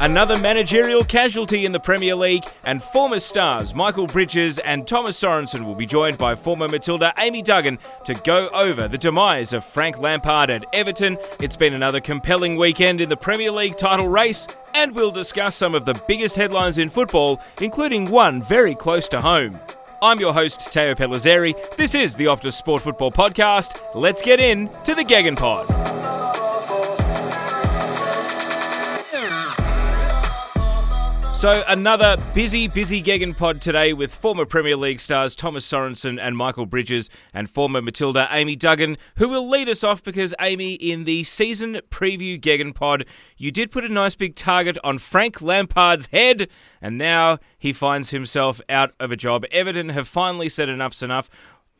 Another managerial casualty in the Premier League, and former stars Michael Bridges and Thomas Sorensen will be joined by former Matilda Amy Duggan to go over the demise of Frank Lampard at Everton. It's been another compelling weekend in the Premier League title race, and we'll discuss some of the biggest headlines in football, including one very close to home. I'm your host, Teo Pellizzeri. This is the Optus Sport Football Podcast. Let's get in to the Gegenpod. So, another busy, busy Gegen pod today with former Premier League stars Thomas Sorensen and Michael Bridges and former Matilda Amy Duggan, who will lead us off because, Amy, in the season preview Gegen pod, you did put a nice big target on Frank Lampard's head, and now he finds himself out of a job. Everton have finally said enough's enough.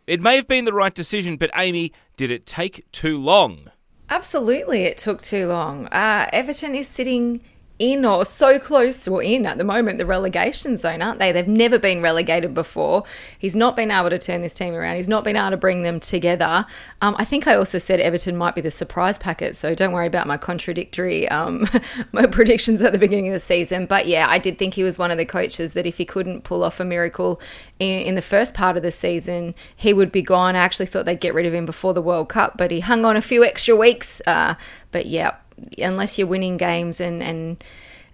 It may have been the right decision, but, Amy, did it take too long? Absolutely, it took too long. Uh, Everton is sitting in or so close or in at the moment the relegation zone, aren't they? They've never been relegated before. He's not been able to turn this team around. He's not been able to bring them together. Um, I think I also said Everton might be the surprise packet, so don't worry about my contradictory um, my predictions at the beginning of the season. But yeah, I did think he was one of the coaches that if he couldn't pull off a miracle in, in the first part of the season, he would be gone. I actually thought they'd get rid of him before the World Cup, but he hung on a few extra weeks. Uh, but yeah, unless you're winning games and and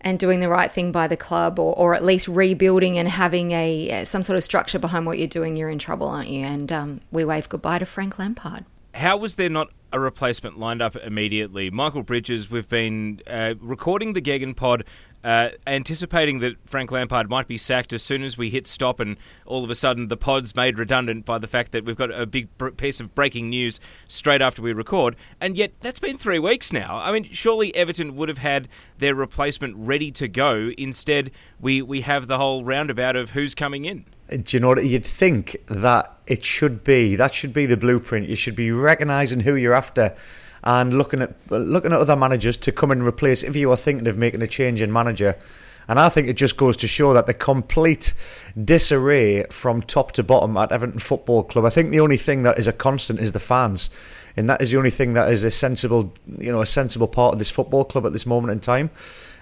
and doing the right thing by the club or, or at least rebuilding and having a some sort of structure behind what you're doing, you're in trouble, aren't you? And um, we wave goodbye to Frank Lampard. How was there not a replacement lined up immediately? Michael Bridges, we've been uh, recording the Gegen pod uh, anticipating that Frank Lampard might be sacked as soon as we hit stop, and all of a sudden the pod's made redundant by the fact that we've got a big piece of breaking news straight after we record. And yet, that's been three weeks now. I mean, surely Everton would have had their replacement ready to go. Instead, we, we have the whole roundabout of who's coming in. Do you know what? You'd think that it should be, that should be the blueprint. You should be recognising who you're after and looking at looking at other managers to come and replace if you are thinking of making a change in manager. And I think it just goes to show that the complete disarray from top to bottom at Everton Football Club. I think the only thing that is a constant is the fans, and that is the only thing that is a sensible, you know, a sensible part of this football club at this moment in time.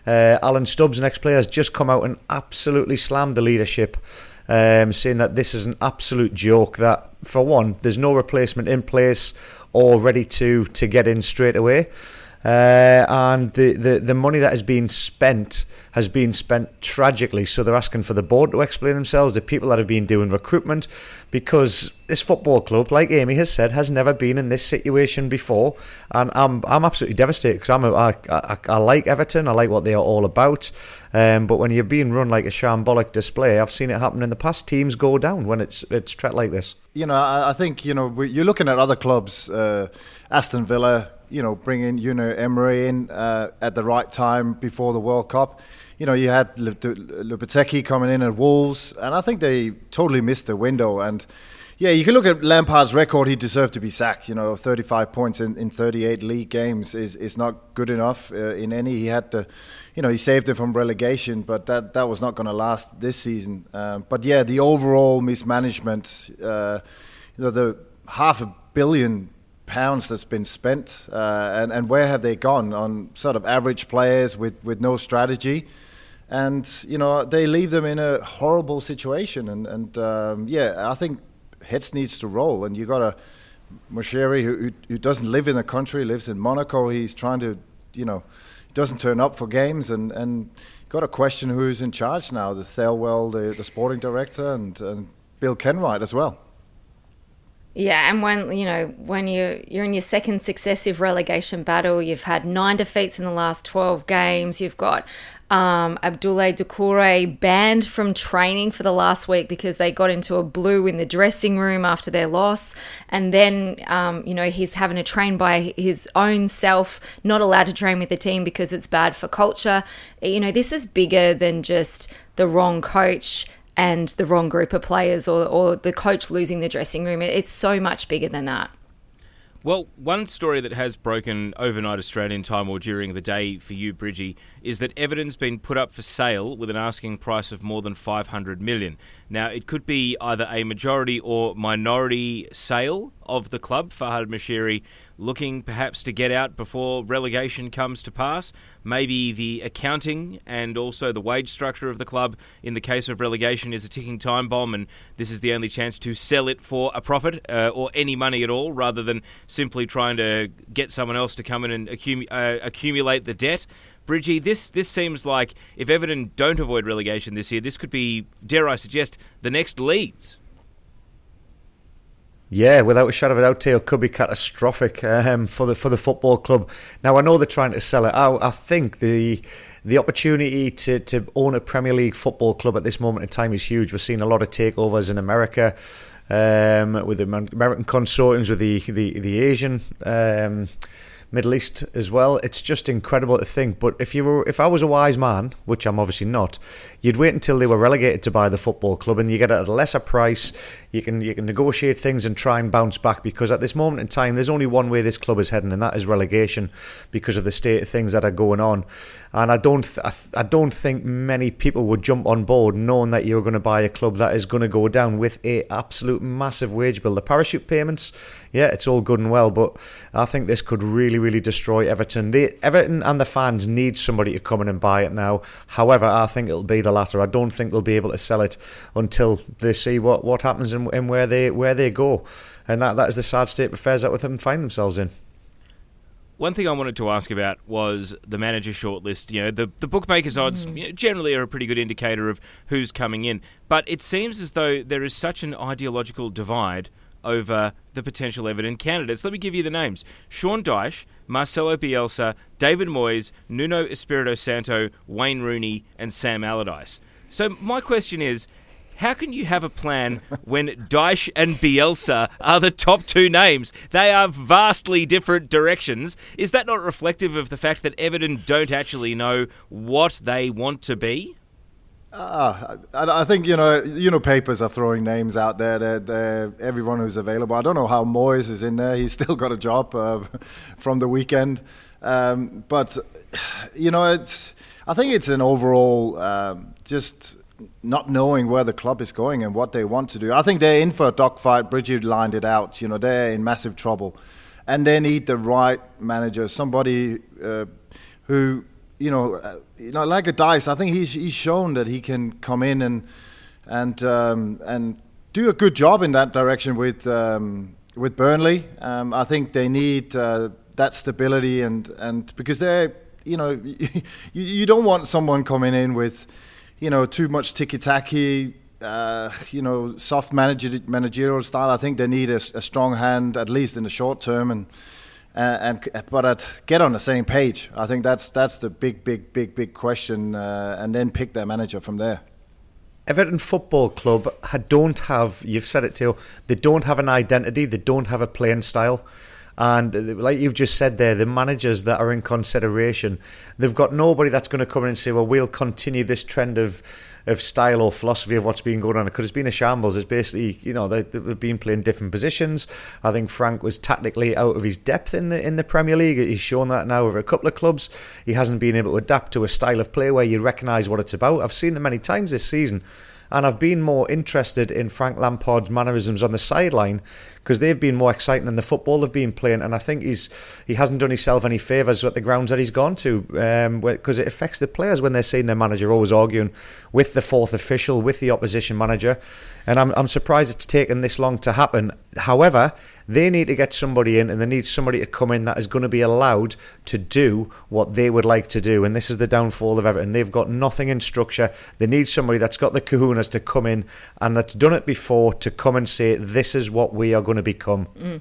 Uh, Alan Stubbs, next player, has just come out and absolutely slammed the leadership, um, saying that this is an absolute joke. That for one, there's no replacement in place all ready to to get in straight away. Uh, and the, the, the money that has been spent has been spent tragically. So they're asking for the board to explain themselves, the people that have been doing recruitment, because this football club, like Amy has said, has never been in this situation before. And I'm I'm absolutely devastated because I'm a, I, I, I like Everton, I like what they are all about. Um, but when you're being run like a shambolic display, I've seen it happen in the past. Teams go down when it's it's treated like this. You know, I, I think you know you're looking at other clubs, uh, Aston Villa you know, bringing you know Emery in uh, at the right time before the World Cup. You know, you had Lopetegui coming in at Wolves, and I think they totally missed the window. And yeah, you can look at Lampard's record; he deserved to be sacked. You know, 35 points in, in 38 league games is is not good enough uh, in any. He had to, you know, he saved it from relegation, but that that was not going to last this season. Um, but yeah, the overall mismanagement, uh, you know, the half a billion pounds that's been spent, uh, and and where have they gone on sort of average players with with no strategy, and you know they leave them in a horrible situation, and and um, yeah, I think heads needs to roll, and you got a Moshiri who, who doesn't live in the country, lives in Monaco. He's trying to, you know, he doesn't turn up for games, and and got a question who's in charge now: the Thelwell, the the sporting director, and and Bill Kenwright as well. Yeah, and when you know when you you're in your second successive relegation battle, you've had nine defeats in the last twelve games. You've got um, Abdoulaye Doucouré banned from training for the last week because they got into a blue in the dressing room after their loss, and then um, you know he's having to train by his own self, not allowed to train with the team because it's bad for culture. You know this is bigger than just the wrong coach and the wrong group of players or, or the coach losing the dressing room. It's so much bigger than that. Well, one story that has broken overnight Australian time or during the day for you, Bridgie, is that Everton's been put up for sale with an asking price of more than 500 million. Now, it could be either a majority or minority sale of the club. Farhad Moshiri looking perhaps to get out before relegation comes to pass. Maybe the accounting and also the wage structure of the club in the case of relegation is a ticking time bomb, and this is the only chance to sell it for a profit uh, or any money at all rather than simply trying to get someone else to come in and uh, accumulate the debt. Bridgie, this this seems like if Everton don't avoid relegation this year, this could be, dare I suggest, the next Leeds. Yeah, without a shadow of a doubt, Teo could be catastrophic um, for the for the football club. Now I know they're trying to sell it out. I think the the opportunity to, to own a Premier League football club at this moment in time is huge. We're seeing a lot of takeovers in America um, with the American consortiums, with the the, the Asian. Um, Middle East as well. It's just incredible to think. But if you were, if I was a wise man, which I'm obviously not, you'd wait until they were relegated to buy the football club, and you get it at a lesser price. You can you can negotiate things and try and bounce back because at this moment in time, there's only one way this club is heading, and that is relegation because of the state of things that are going on. And I don't th- I, don't think many people would jump on board knowing that you're going to buy a club that is going to go down with a absolute massive wage bill. The parachute payments, yeah, it's all good and well, but I think this could really really destroy Everton. The Everton and the fans need somebody to come in and buy it now. However, I think it'll be the latter. I don't think they'll be able to sell it until they see what, what happens and, and where they where they go. And that, that is the sad state of affairs that with them find themselves in. One thing I wanted to ask about was the manager shortlist. You know, the, the bookmakers' odds mm. you know, generally are a pretty good indicator of who's coming in. But it seems as though there is such an ideological divide over the potential Everton candidates. Let me give you the names Sean Dyche, Marcelo Bielsa, David Moyes, Nuno Espirito Santo, Wayne Rooney, and Sam Allardyce. So, my question is how can you have a plan when Dyche and Bielsa are the top two names? They are vastly different directions. Is that not reflective of the fact that Everton don't actually know what they want to be? Uh, I, I, think you know, you know, papers are throwing names out there. Everyone who's available. I don't know how Moyes is in there. He's still got a job uh, from the weekend, um, but you know, it's. I think it's an overall um, just not knowing where the club is going and what they want to do. I think they're in for a dogfight. Bridget lined it out. You know, they're in massive trouble, and they need the right manager, somebody uh, who, you know, uh, you know, like a Dyche. I think he's he's shown that he can come in and and um, and do a good job in that direction with um, with Burnley. Um, I think they need uh, that stability and and because they're you know you, you don't want someone coming in with you know, too much ticky-tacky, uh, you know, soft manager, managerial style. I think they need a, a, strong hand, at least in the short term, and uh, and but at, get on the same page. I think that's that's the big, big, big, big question, uh, and then pick their manager from there. Everton Football Club don't have. You've said it too. They don't have an identity. They don't have a playing style. And like you've just said there, the managers that are in consideration, they've got nobody that's going to come in and say, well, we'll continue this trend of of style or philosophy of what's been going on because it's been a shambles. It's basically you know they, have been playing different positions. I think Frank was tactically out of his depth in the in the Premier League. He's shown that now over a couple of clubs. He hasn't been able to adapt to a style of play where you recognise what it's about. I've seen them many times this season and I've been more interested in Frank Lampard's mannerisms on the sideline because they've been more exciting than the football they've been playing. And I think he's he hasn't done himself any favours at the grounds that he's gone to because um, it affects the players when they're seeing their manager always arguing with the fourth official, with the opposition manager. And I'm, I'm surprised it's taken this long to happen. However, they need to get somebody in and they need somebody to come in that is going to be allowed to do what they would like to do. And this is the downfall of Everton. They've got nothing in structure. They need somebody that's got the kahunas to come in and that's done it before to come and say, this is what we are going to become. Mm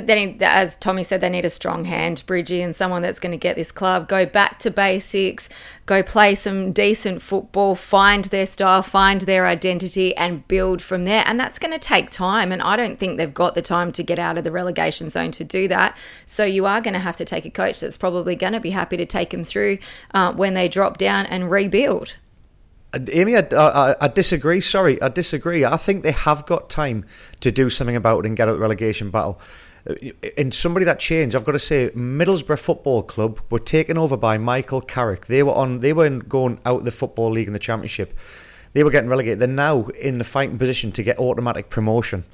they as Tommy said, they need a strong hand, Bridgie, and someone that's going to get this club go back to basics, go play some decent football, find their style, find their identity, and build from there. And that's going to take time. And I don't think they've got the time to get out of the relegation zone to do that. So you are going to have to take a coach that's probably going to be happy to take them through uh, when they drop down and rebuild. Amy, I, I, I, disagree. Sorry, I disagree. I think they have got time to do something about it and get out of the relegation battle in somebody that changed, I've got to say, Middlesbrough Football Club were taken over by Michael Carrick. They were on. They were going out the football league in the championship. They were getting relegated. They're now in the fighting position to get automatic promotion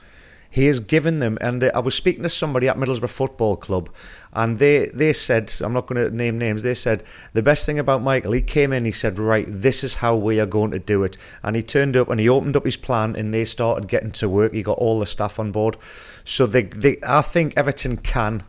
he has given them. And uh, I was speaking to somebody at Middlesbrough Football Club, and they they said, I'm not going to name names. They said the best thing about Michael, he came in, he said, right, this is how we are going to do it, and he turned up and he opened up his plan, and they started getting to work. He got all the staff on board, so they, they I think Everton can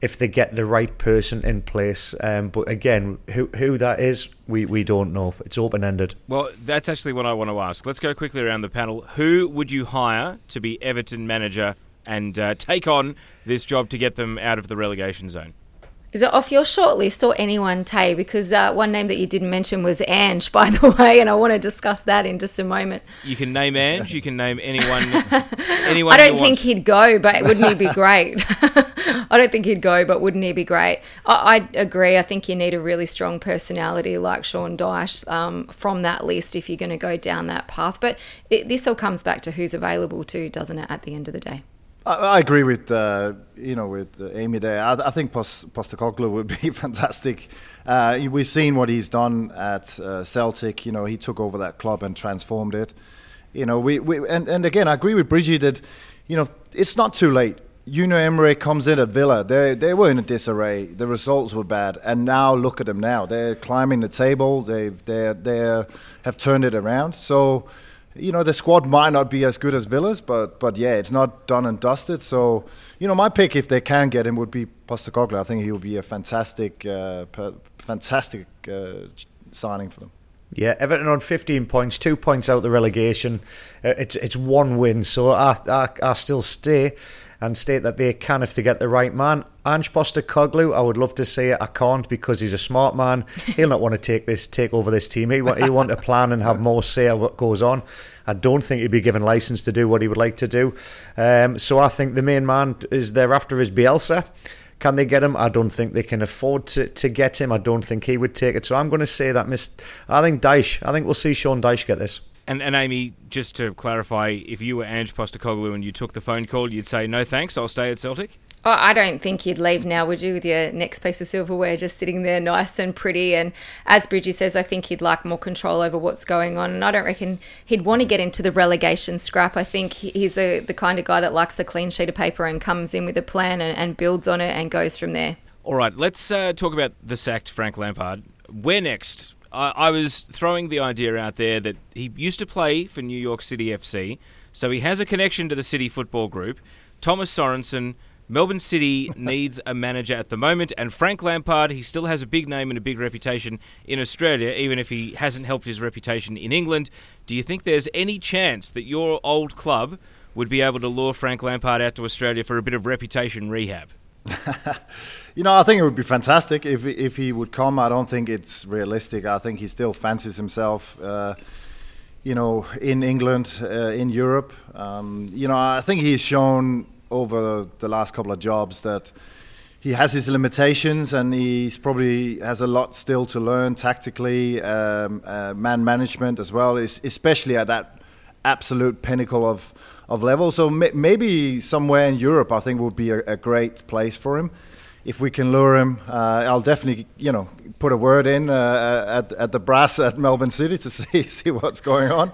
if they get the right person in place. Um, but again, who who that is, we, we don't know. It's open ended. Well, that's actually what I want to ask. Let's go quickly around the panel. Who would you hire to be Everton manager and uh, take on this job to get them out of the relegation zone? Is it off your shortlist or anyone, Tay? Because uh, one name that you didn't mention was Ange, by the way, and I want to discuss that in just a moment. You can name Ange. You can name anyone. anyone. I don't think he'd go, but wouldn't he be great? I don't think he'd go, but wouldn't he be great? I, I, agree. I think you need a really strong personality like Sean Dyche um, from that list if you're going to go down that path. But it, this all comes back to who's available too, doesn't it? At the end of the day. I, agree with uh, you know with Amy there. I, I think Post- Postecoglou would be fantastic. Uh, we've seen what he's done at uh, Celtic. You know, he took over that club and transformed it. You know, we, we and, and again, I agree with Bridgie that you know it's not too late. Unai Emery comes in at Villa. They they were in a disarray. The results were bad, and now look at them now. They're climbing the table. They've they they have turned it around. So you know, the squad might not be as good as Villa's, but but yeah, it's not done and dusted. So, you know, my pick if they can get him would be Postecoglou. I think he would be a fantastic, uh, fantastic uh, signing for them. Yeah, Everton on 15 points, two points out the relegation. Uh, it's it's one win, so I, I I still stay and state that they can if they get the right man. Ange Postecoglou, I would love to say it. I can't because he's a smart man. He'll not want to take this, take over this team. He want, he want to plan and have more say of what goes on. I don't think he'd be given license to do what he would like to do. Um, so I think the main man is thereafter is Bielsa. Can they get him? I don't think they can afford to, to get him. I don't think he would take it. So I'm going to say that Miss. I think Dyche. I think we'll see Sean Dyche get this. And, and Amy, just to clarify, if you were Ange Postecoglou and you took the phone call, you'd say no thanks. I'll stay at Celtic. Oh, I don't think you'd leave now, would you, with your next piece of silverware just sitting there nice and pretty? And as Bridgie says, I think he'd like more control over what's going on. And I don't reckon he'd want to get into the relegation scrap. I think he's a, the kind of guy that likes the clean sheet of paper and comes in with a plan and, and builds on it and goes from there. All right, let's uh, talk about the sacked Frank Lampard. Where next? I, I was throwing the idea out there that he used to play for New York City FC, so he has a connection to the City Football Group. Thomas Sorensen Melbourne City needs a manager at the moment, and Frank Lampard, he still has a big name and a big reputation in Australia, even if he hasn't helped his reputation in England. Do you think there's any chance that your old club would be able to lure Frank Lampard out to Australia for a bit of reputation rehab? you know, I think it would be fantastic if if he would come. I don't think it's realistic. I think he still fancies himself. Uh, you know, in England, uh, in Europe. Um, you know, I think he's shown over the last couple of jobs that he has his limitations and he's probably has a lot still to learn tactically, um, uh, man management as well, especially at that absolute pinnacle of of level. So maybe somewhere in Europe, I think would be a, a great place for him. If we can lure him, uh, I'll definitely you know put a word in uh, at at the brass at Melbourne City to see see what's going on.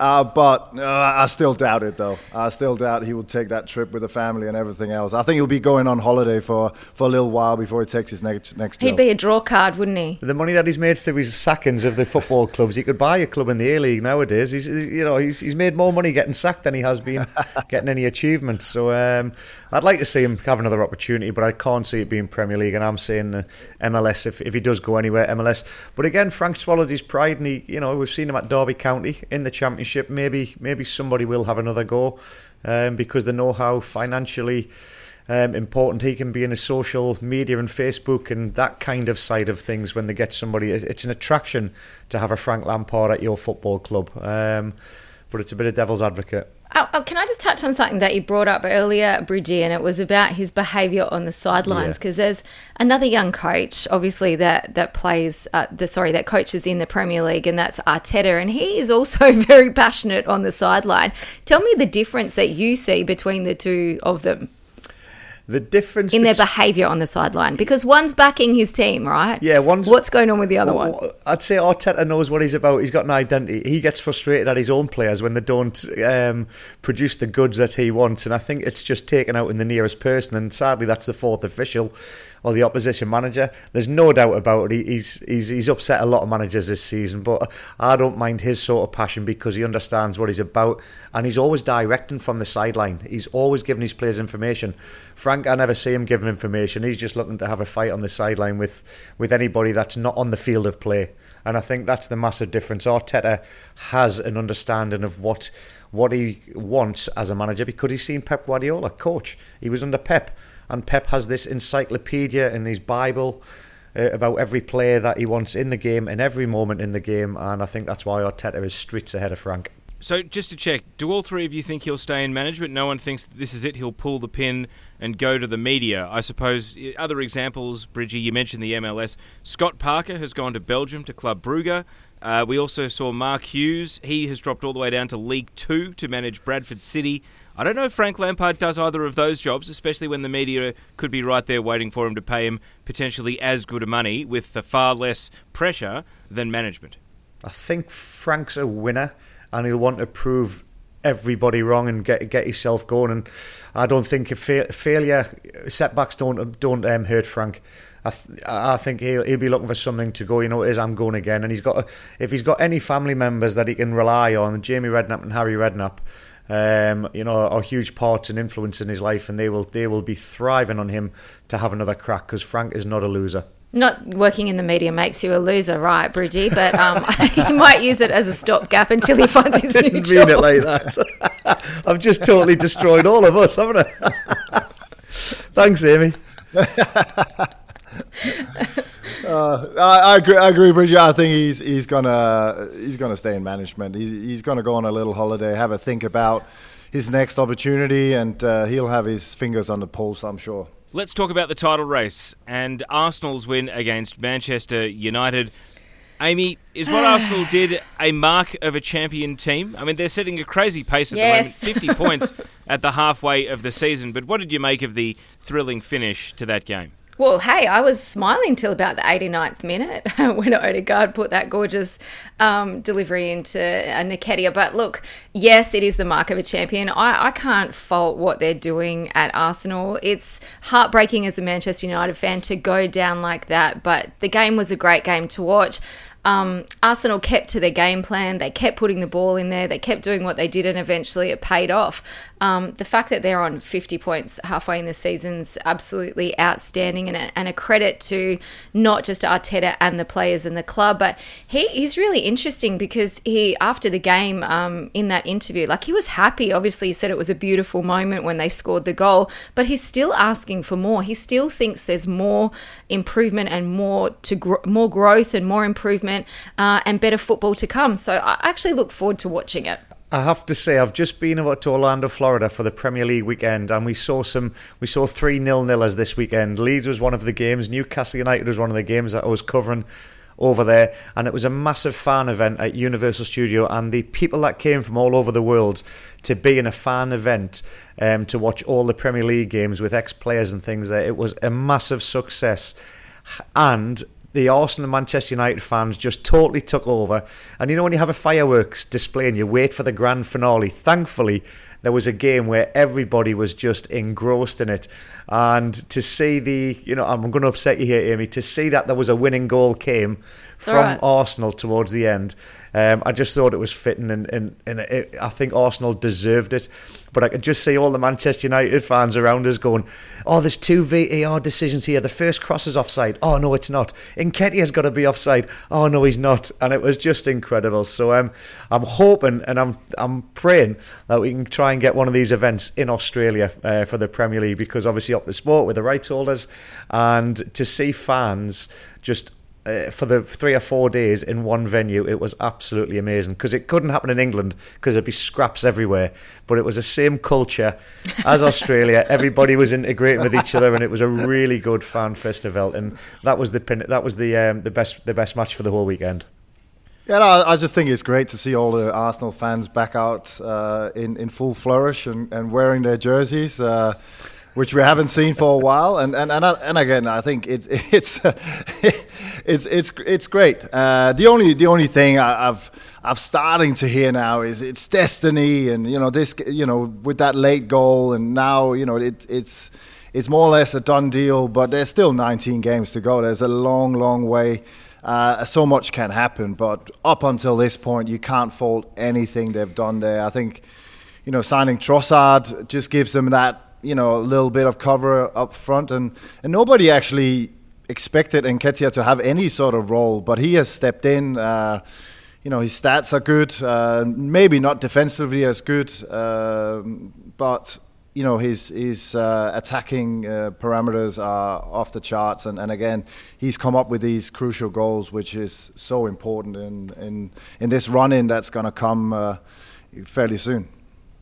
Uh, but uh, I still doubt it, though. I still doubt he will take that trip with the family and everything else. I think he'll be going on holiday for, for a little while before he takes his next next. He'd be a draw card, wouldn't he? The money that he's made through his sackings of the football clubs, he could buy a club in the A League nowadays. He's you know he's, he's made more money getting sacked than he has been getting any achievements. So um, I'd like to see him have another opportunity, but I can't see it being Premier League, and I'm saying uh, MLS if, if he does go anywhere, MLS. But again, Frank swallowed his pride, and he, you know, we've seen him at Derby County in the Championship. Maybe maybe somebody will have another go um, because they know how financially. Um, important he can be in his social media and Facebook and that kind of side of things when they get somebody. It's an attraction to have a Frank Lampard at your football club, um, but it's a bit of devil's advocate. Oh, oh, can I just touch on something that you brought up earlier, Bridgie, and it was about his behaviour on the sidelines because yeah. there's another young coach, obviously that that plays uh, the sorry that coaches in the Premier League, and that's Arteta, and he is also very passionate on the sideline. Tell me the difference that you see between the two of them the difference in their behaviour on the sideline because one's backing his team, right? Yeah, one's what's going on with the other well, one. I'd say Arteta knows what he's about. He's got an identity. He gets frustrated at his own players when they don't um, produce the goods that he wants, and I think it's just taken out in the nearest person. And sadly, that's the fourth official or the opposition manager. There's no doubt about it. He's he's he's upset a lot of managers this season, but I don't mind his sort of passion because he understands what he's about, and he's always directing from the sideline. He's always giving his players information. Frank, I never see him giving information. He's just looking to have a fight on the sideline with with anybody that's not on the field of play. And I think that's the massive difference. Arteta has an understanding of what what he wants as a manager because he's seen Pep Guardiola coach. He was under Pep and Pep has this encyclopedia in his Bible uh, about every player that he wants in the game and every moment in the game, and I think that's why Arteta is streets ahead of Frank. So, just to check, do all three of you think he'll stay in management? No one thinks this is it. He'll pull the pin and go to the media. I suppose other examples, Bridgie, you mentioned the MLS. Scott Parker has gone to Belgium to Club Brugge. Uh, we also saw Mark Hughes. He has dropped all the way down to League Two to manage Bradford City. I don't know if Frank Lampard does either of those jobs, especially when the media could be right there waiting for him to pay him potentially as good a money with far less pressure than management. I think Frank's a winner and he'll want to prove everybody wrong and get get himself going. And I don't think fa- failure setbacks don't don't um, hurt Frank. I, th- I think he'll, he'll be looking for something to go. You know, it is I'm going again, and he's got a, if he's got any family members that he can rely on, Jamie Redknapp and Harry Redknapp um, you know, are huge parts and influence in his life, and they will they will be thriving on him to have another crack because Frank is not a loser. Not working in the media makes you a loser, right, Bridgie? But um, he might use it as a stopgap until he finds his new job. mean it like that. I've just totally destroyed all of us, haven't I? Thanks, Amy. Uh, I, I, agree. I agree, Bridget. I think he's he's gonna he's gonna stay in management. He's he's gonna go on a little holiday, have a think about his next opportunity, and uh, he'll have his fingers on the pulse. I'm sure. Let's talk about the title race and Arsenal's win against Manchester United. Amy, is what Arsenal did a mark of a champion team? I mean, they're setting a crazy pace at yes. the moment, 50 points at the halfway of the season. But what did you make of the thrilling finish to that game? Well, hey, I was smiling till about the 89th minute when Odegaard put that gorgeous um, delivery into uh, Nketiah. But look, yes, it is the mark of a champion. I, I can't fault what they're doing at Arsenal. It's heartbreaking as a Manchester United fan to go down like that, but the game was a great game to watch. Um, Arsenal kept to their game plan. They kept putting the ball in there. They kept doing what they did, and eventually it paid off. Um, the fact that they're on 50 points halfway in the season's absolutely outstanding, and a, and a credit to not just Arteta and the players and the club, but he, he's really interesting because he, after the game um, in that interview, like he was happy. Obviously, he said it was a beautiful moment when they scored the goal, but he's still asking for more. He still thinks there's more improvement and more to gr- more growth and more improvement uh, and better football to come. So I actually look forward to watching it. I have to say, I've just been over to Orlando, Florida for the Premier League weekend, and we saw some. We saw three nil nillers this weekend. Leeds was one of the games. Newcastle United was one of the games that I was covering over there, and it was a massive fan event at Universal Studio. And the people that came from all over the world to be in a fan event um, to watch all the Premier League games with ex players and things there, it was a massive success. And the Arsenal and Manchester United fans just totally took over. And you know, when you have a fireworks display and you wait for the grand finale, thankfully, there was a game where everybody was just engrossed in it. And to see the, you know, I'm going to upset you here, Amy, to see that there was a winning goal came from right. Arsenal towards the end. Um, I just thought it was fitting, and, and, and it, I think Arsenal deserved it. But I could just see all the Manchester United fans around us going, "Oh, there's two VAR decisions here. The first cross is offside. Oh no, it's not. Nketiah's got to be offside. Oh no, he's not." And it was just incredible. So um, I'm hoping and I'm I'm praying that we can try and get one of these events in Australia uh, for the Premier League because obviously Optus Sport with the rights holders, and to see fans just uh, for the three or four days in one venue, it was absolutely amazing because it couldn't happen in England because there'd be scraps everywhere. But it was the same culture as Australia. Everybody was integrating with each other, and it was a really good fan festival. And that was the that was the um, the best the best match for the whole weekend. Yeah, no, I just think it's great to see all the Arsenal fans back out uh, in in full flourish and, and wearing their jerseys. Uh, which we haven't seen for a while. And and and, and again, I think it, it's it's it's it's great. Uh, the only the only thing I, have I've starting to hear now is it's destiny, and you know this you know with that late goal, and now you know it, it's it's more or less a done deal. But there's still 19 games to go. There's a long long way. Uh, so much can happen, but up until this point, you can't fault anything they've done there. I think, you know, signing Trossard just gives them that you know a little bit of cover up front, and and nobody actually expected Nketiah to have any sort of role, but he has stepped in. Uh, you know his stats are good, uh, maybe not defensively as good, uh, but you know his his uh, attacking uh, parameters are off the charts, and, and again he's come up with these crucial goals, which is so important in in, in this run in that's going to come uh, fairly soon.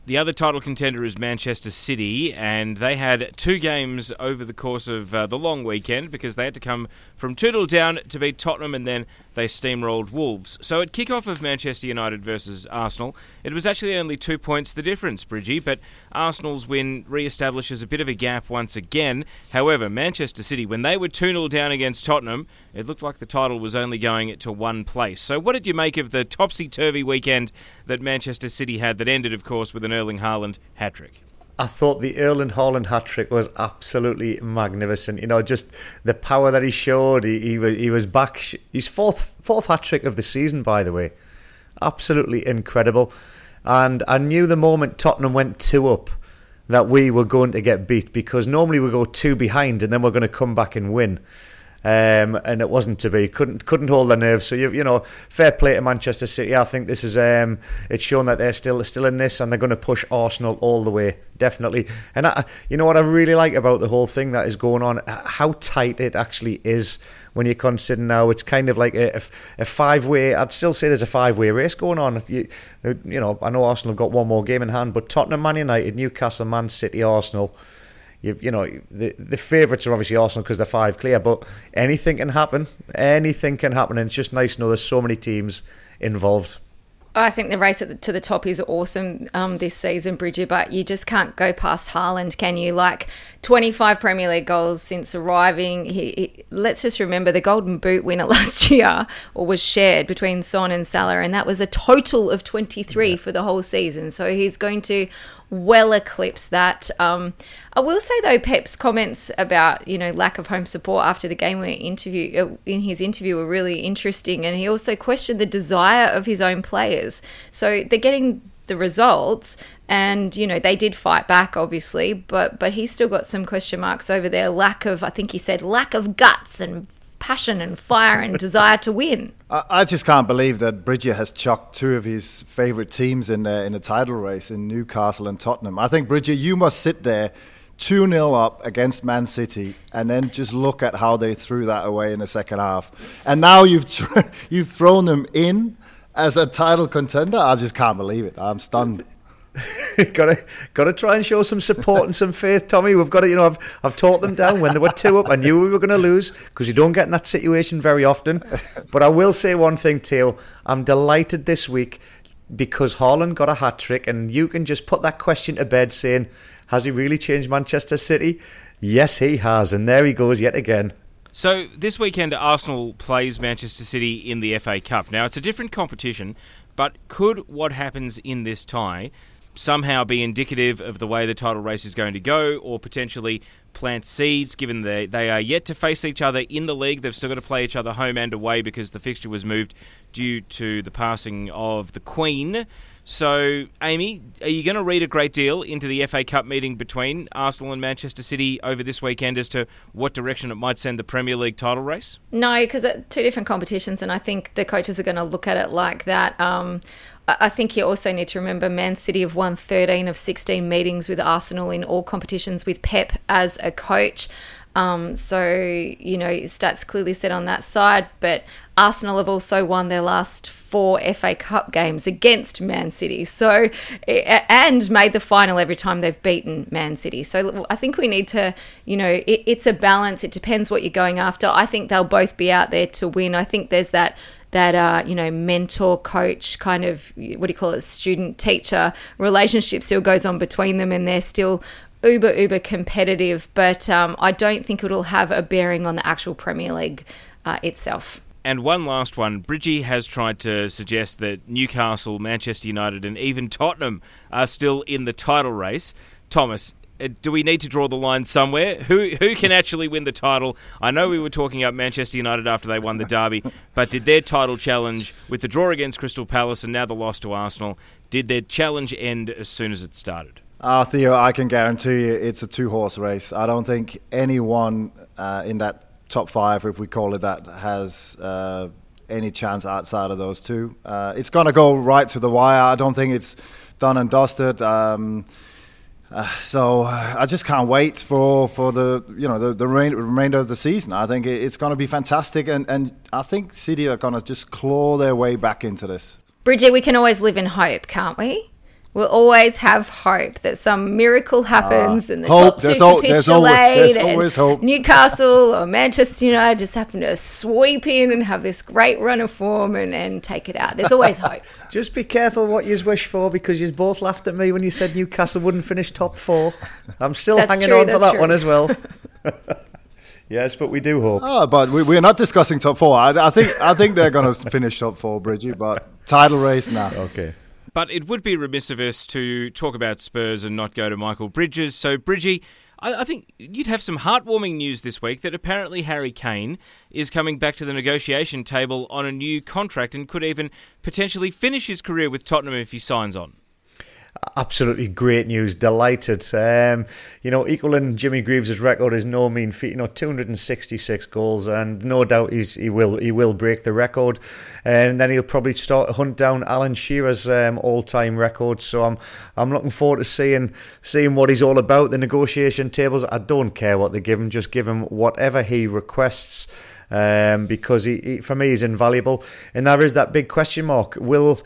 The other title contender is Manchester City, and they had two games over the course of uh, the long weekend because they had to come from 2 0 down to beat Tottenham and then they steamrolled Wolves. So at kick-off of Manchester United versus Arsenal, it was actually only two points the difference, Bridgie, but Arsenal's win re-establishes a bit of a gap once again. However, Manchester City, when they were 2-0 down against Tottenham, it looked like the title was only going to one place. So what did you make of the topsy-turvy weekend that Manchester City had that ended, of course, with an Erling Haaland hat-trick? I thought the Erling Haaland hat trick was absolutely magnificent. You know, just the power that he showed. He, he was he was back. His fourth fourth hat trick of the season, by the way. Absolutely incredible. And I knew the moment Tottenham went two up that we were going to get beat because normally we go two behind and then we're going to come back and win um, and it wasn't to be. Couldn't couldn't hold their nerve. So you you know, fair play to Manchester City. I think this is um, it's shown that they're still still in this, and they're going to push Arsenal all the way, definitely. And I, you know what I really like about the whole thing that is going on, how tight it actually is. When you consider now, it's kind of like a, a five way. I'd still say there's a five way race going on. You, you know, I know Arsenal got one more game in hand, but Tottenham, Man United, Newcastle, Man City, Arsenal you, you know the the favourites are obviously Arsenal because they're five clear, but anything can happen. Anything can happen, and it's just nice to know there's so many teams involved. I think the race the, to the top is awesome um, this season, Bridget, but you just can't go past Haaland, can you? Like 25 Premier League goals since arriving. He, he, let's just remember the Golden Boot winner last year or was shared between Son and Salah, and that was a total of 23 yeah. for the whole season. So he's going to well eclipse that. Um, I will say though, Pep's comments about you know lack of home support after the game interview uh, in his interview were really interesting, and he also questioned the desire of his own players. So they're getting the results, and you know they did fight back, obviously, but but he's still got some question marks over their lack of, I think he said, lack of guts and passion and fire and desire to win. I, just can't believe that Bridger has chucked two of his favourite teams in the, in a title race in Newcastle and Tottenham. I think Bridger, you must sit there 2 0 up against Man City and then just look at how they threw that away in the second half. And now you've, tr- you've thrown them in as a title contender. I just can't believe it. I'm stunned. gotta gotta try and show some support and some faith, Tommy. We've got to, you know, I've I've taught them down when they were two up. I knew we were going to lose because you don't get in that situation very often. But I will say one thing, Theo. I'm delighted this week because Haaland got a hat trick, and you can just put that question to bed, saying, "Has he really changed Manchester City?" Yes, he has, and there he goes yet again. So this weekend, Arsenal plays Manchester City in the FA Cup. Now it's a different competition, but could what happens in this tie somehow be indicative of the way the title race is going to go, or potentially plant seeds, given they, they are yet to face each other in the league. They've still got to play each other home and away because the fixture was moved due to the passing of the Queen. So, Amy, are you going to read a great deal into the FA Cup meeting between Arsenal and Manchester City over this weekend as to what direction it might send the Premier League title race? No, because two different competitions, and I think the coaches are going to look at it like that. Um, I think you also need to remember Man City have won 13 of 16 meetings with Arsenal in all competitions with Pep as a coach. Um, so, you know, stats clearly set on that side. But Arsenal have also won their last four FA Cup games against Man City. So, and made the final every time they've beaten Man City. So, I think we need to, you know, it, it's a balance. It depends what you're going after. I think they'll both be out there to win. I think there's that that uh, you know mentor coach kind of what do you call it student teacher relationship still goes on between them and they're still uber uber competitive but um, i don't think it'll have a bearing on the actual premier league uh, itself and one last one. Bridgie has tried to suggest that Newcastle, Manchester United, and even Tottenham are still in the title race. Thomas, do we need to draw the line somewhere? Who who can actually win the title? I know we were talking about Manchester United after they won the derby, but did their title challenge with the draw against Crystal Palace and now the loss to Arsenal, did their challenge end as soon as it started? Uh, Theo, I can guarantee you it's a two horse race. I don't think anyone uh, in that top five, if we call it that, has uh, any chance outside of those two. Uh, it's going to go right to the wire. I don't think it's done and dusted. Um, uh, so I just can't wait for, for the you know the, the rain, remainder of the season. I think it's going to be fantastic, and, and I think City are going to just claw their way back into this. Bridget, we can always live in hope, can't we? We'll always have hope that some miracle happens uh, and the hope, top there's two al- there's always, there's always hope. Newcastle or Manchester United just happen to sweep in and have this great run of form and, and take it out. There's always hope. Just be careful what you wish for because you both laughed at me when you said Newcastle wouldn't finish top four. I'm still hanging true, on for that true. one as well. yes, but we do hope. Oh, but we, we're not discussing top four. I, I think I think they're going to finish top four, Bridgie. But title race now. Okay. But it would be remiss of us to talk about Spurs and not go to Michael Bridges. So, Bridgie, I, I think you'd have some heartwarming news this week that apparently Harry Kane is coming back to the negotiation table on a new contract and could even potentially finish his career with Tottenham if he signs on absolutely great news. Delighted. Um, you know, equaling Jimmy Greaves' record is no mean feat. You know, 266 goals, and no doubt he will he will break the record, and then he'll probably start hunt down Alan Shearer's um, all-time record. So I'm I'm looking forward to seeing seeing what he's all about. The negotiation tables. I don't care what they give him. Just give him whatever he requests. Um, because he, he, for me, he's invaluable. And there is that big question mark: Will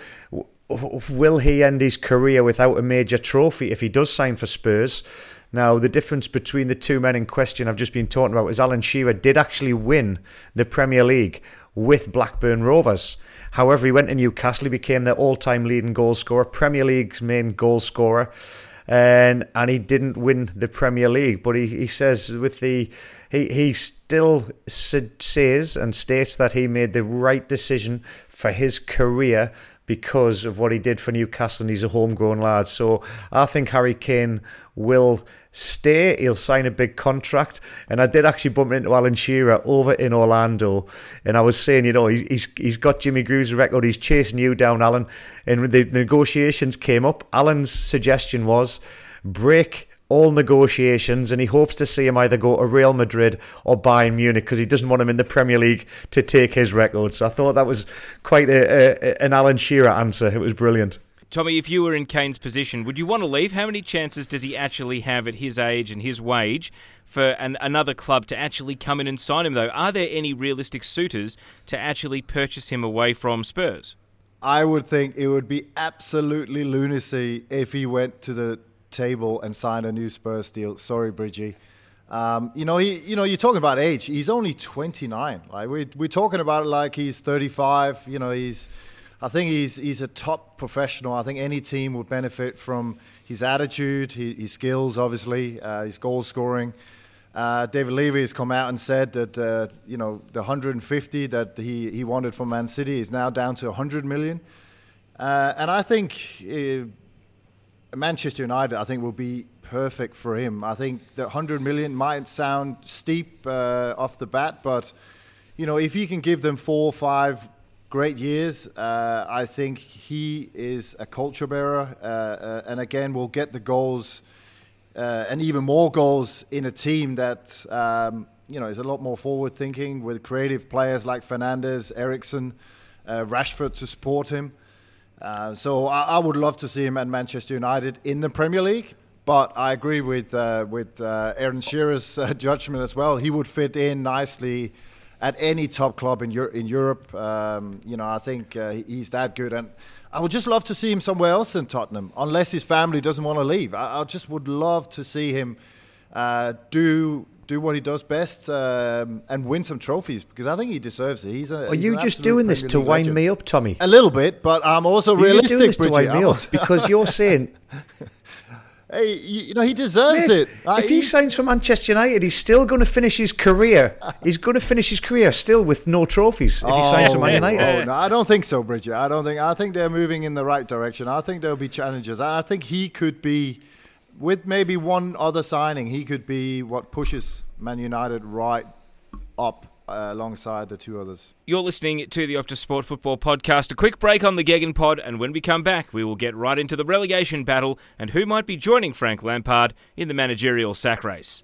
will he end his career without a major trophy if he does sign for Spurs? Now, the difference between the two men in question I've just been talking about is Alan Shearer did actually win the Premier League with Blackburn Rovers. However, he went to Newcastle, he became their all time leading goal scorer, Premier League's main goal scorer, and and he didn't win the Premier League. But he, he says with the he, he still says and states that he made the right decision for his career because of what he did for Newcastle and he's a homegrown lad. So I think Harry Kane will stay. He'll sign a big contract. And I did actually bump into Alan Shearer over in Orlando. And I was saying, you know, he's he's got Jimmy Greaves' record. He's chasing you down, Alan. And the negotiations came up. Alan's suggestion was break all negotiations, and he hopes to see him either go to Real Madrid or Bayern Munich because he doesn't want him in the Premier League to take his record. So I thought that was quite a, a, an Alan Shearer answer. It was brilliant. Tommy, if you were in Kane's position, would you want to leave? How many chances does he actually have at his age and his wage for an, another club to actually come in and sign him, though? Are there any realistic suitors to actually purchase him away from Spurs? I would think it would be absolutely lunacy if he went to the table and sign a new Spurs deal. Sorry, Bridgie. Um, you know, he, you know, you're talking about age. He's only 29. Like we, we're talking about it like he's 35. You know, he's. I think he's he's a top professional. I think any team would benefit from his attitude, his, his skills, obviously, uh, his goal scoring. Uh, David Levy has come out and said that uh, you know the 150 that he, he wanted from Man City is now down to 100 million, uh, and I think uh, Manchester United, I think, will be perfect for him. I think the 100 million might sound steep uh, off the bat, but you know, if he can give them four or five great years, uh, I think he is a culture bearer, uh, uh and again, will get the goals uh, and even more goals in a team that um, you know is a lot more forward thinking with creative players like Fernandes, Eriksen, uh, Rashford to support him. Uh, so I, I, would love to see him at Manchester United in the Premier League. But I agree with uh, with uh, Aaron Shearer's uh, judgment as well. He would fit in nicely at any top club in, Euro- in Europe. Um, you know, I think uh, he's that good, and I would just love to see him somewhere else in Tottenham, unless his family doesn't want to leave. I, I just would love to see him do do what he does best um, and win some trophies because I think he deserves it. He's a, Are he's you just doing this to wind legend. me up, Tommy? A little bit, but I'm also Are realistic. This to wind me up because you're saying. Hey, you, know he deserves Mate, it. If he signs for Manchester United, he's still going to finish his career. he's going to finish his career still with no trophies if oh, he signs for Man United. Oh, no, I don't think so, Bridgie. I don't think. I think they're moving in the right direction. I think there'll be challenges. I think he could be with maybe one other signing, he could be what pushes Man United right up uh, alongside the two others. You're listening to the Optus Sport Football Podcast. A quick break on the Gegen Pod, and when we come back, we will get right into the relegation battle and who might be joining Frank Lampard in the managerial sack race.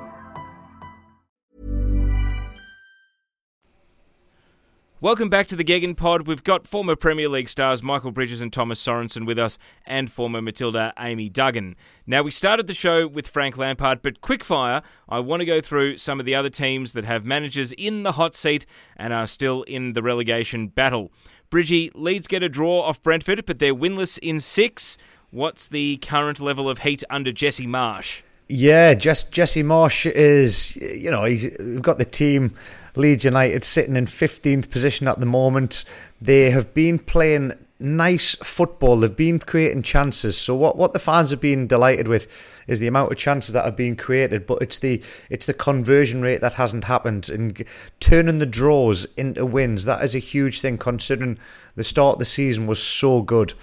Welcome back to the Gegen Pod. We've got former Premier League stars Michael Bridges and Thomas Sorensen with us, and former Matilda Amy Duggan. Now, we started the show with Frank Lampard, but quickfire, I want to go through some of the other teams that have managers in the hot seat and are still in the relegation battle. Bridgie, Leeds get a draw off Brentford, but they're winless in six. What's the current level of heat under Jesse Marsch? Yeah, just Jesse Marsch is, you know, we've got the team Leeds United sitting in 15th position at the moment. They have been playing nice football. They've been creating chances. So what, what the fans have been delighted with is the amount of chances that have been created, but it's the it's the conversion rate that hasn't happened and turning the draws into wins. That is a huge thing considering the start of the season was so good.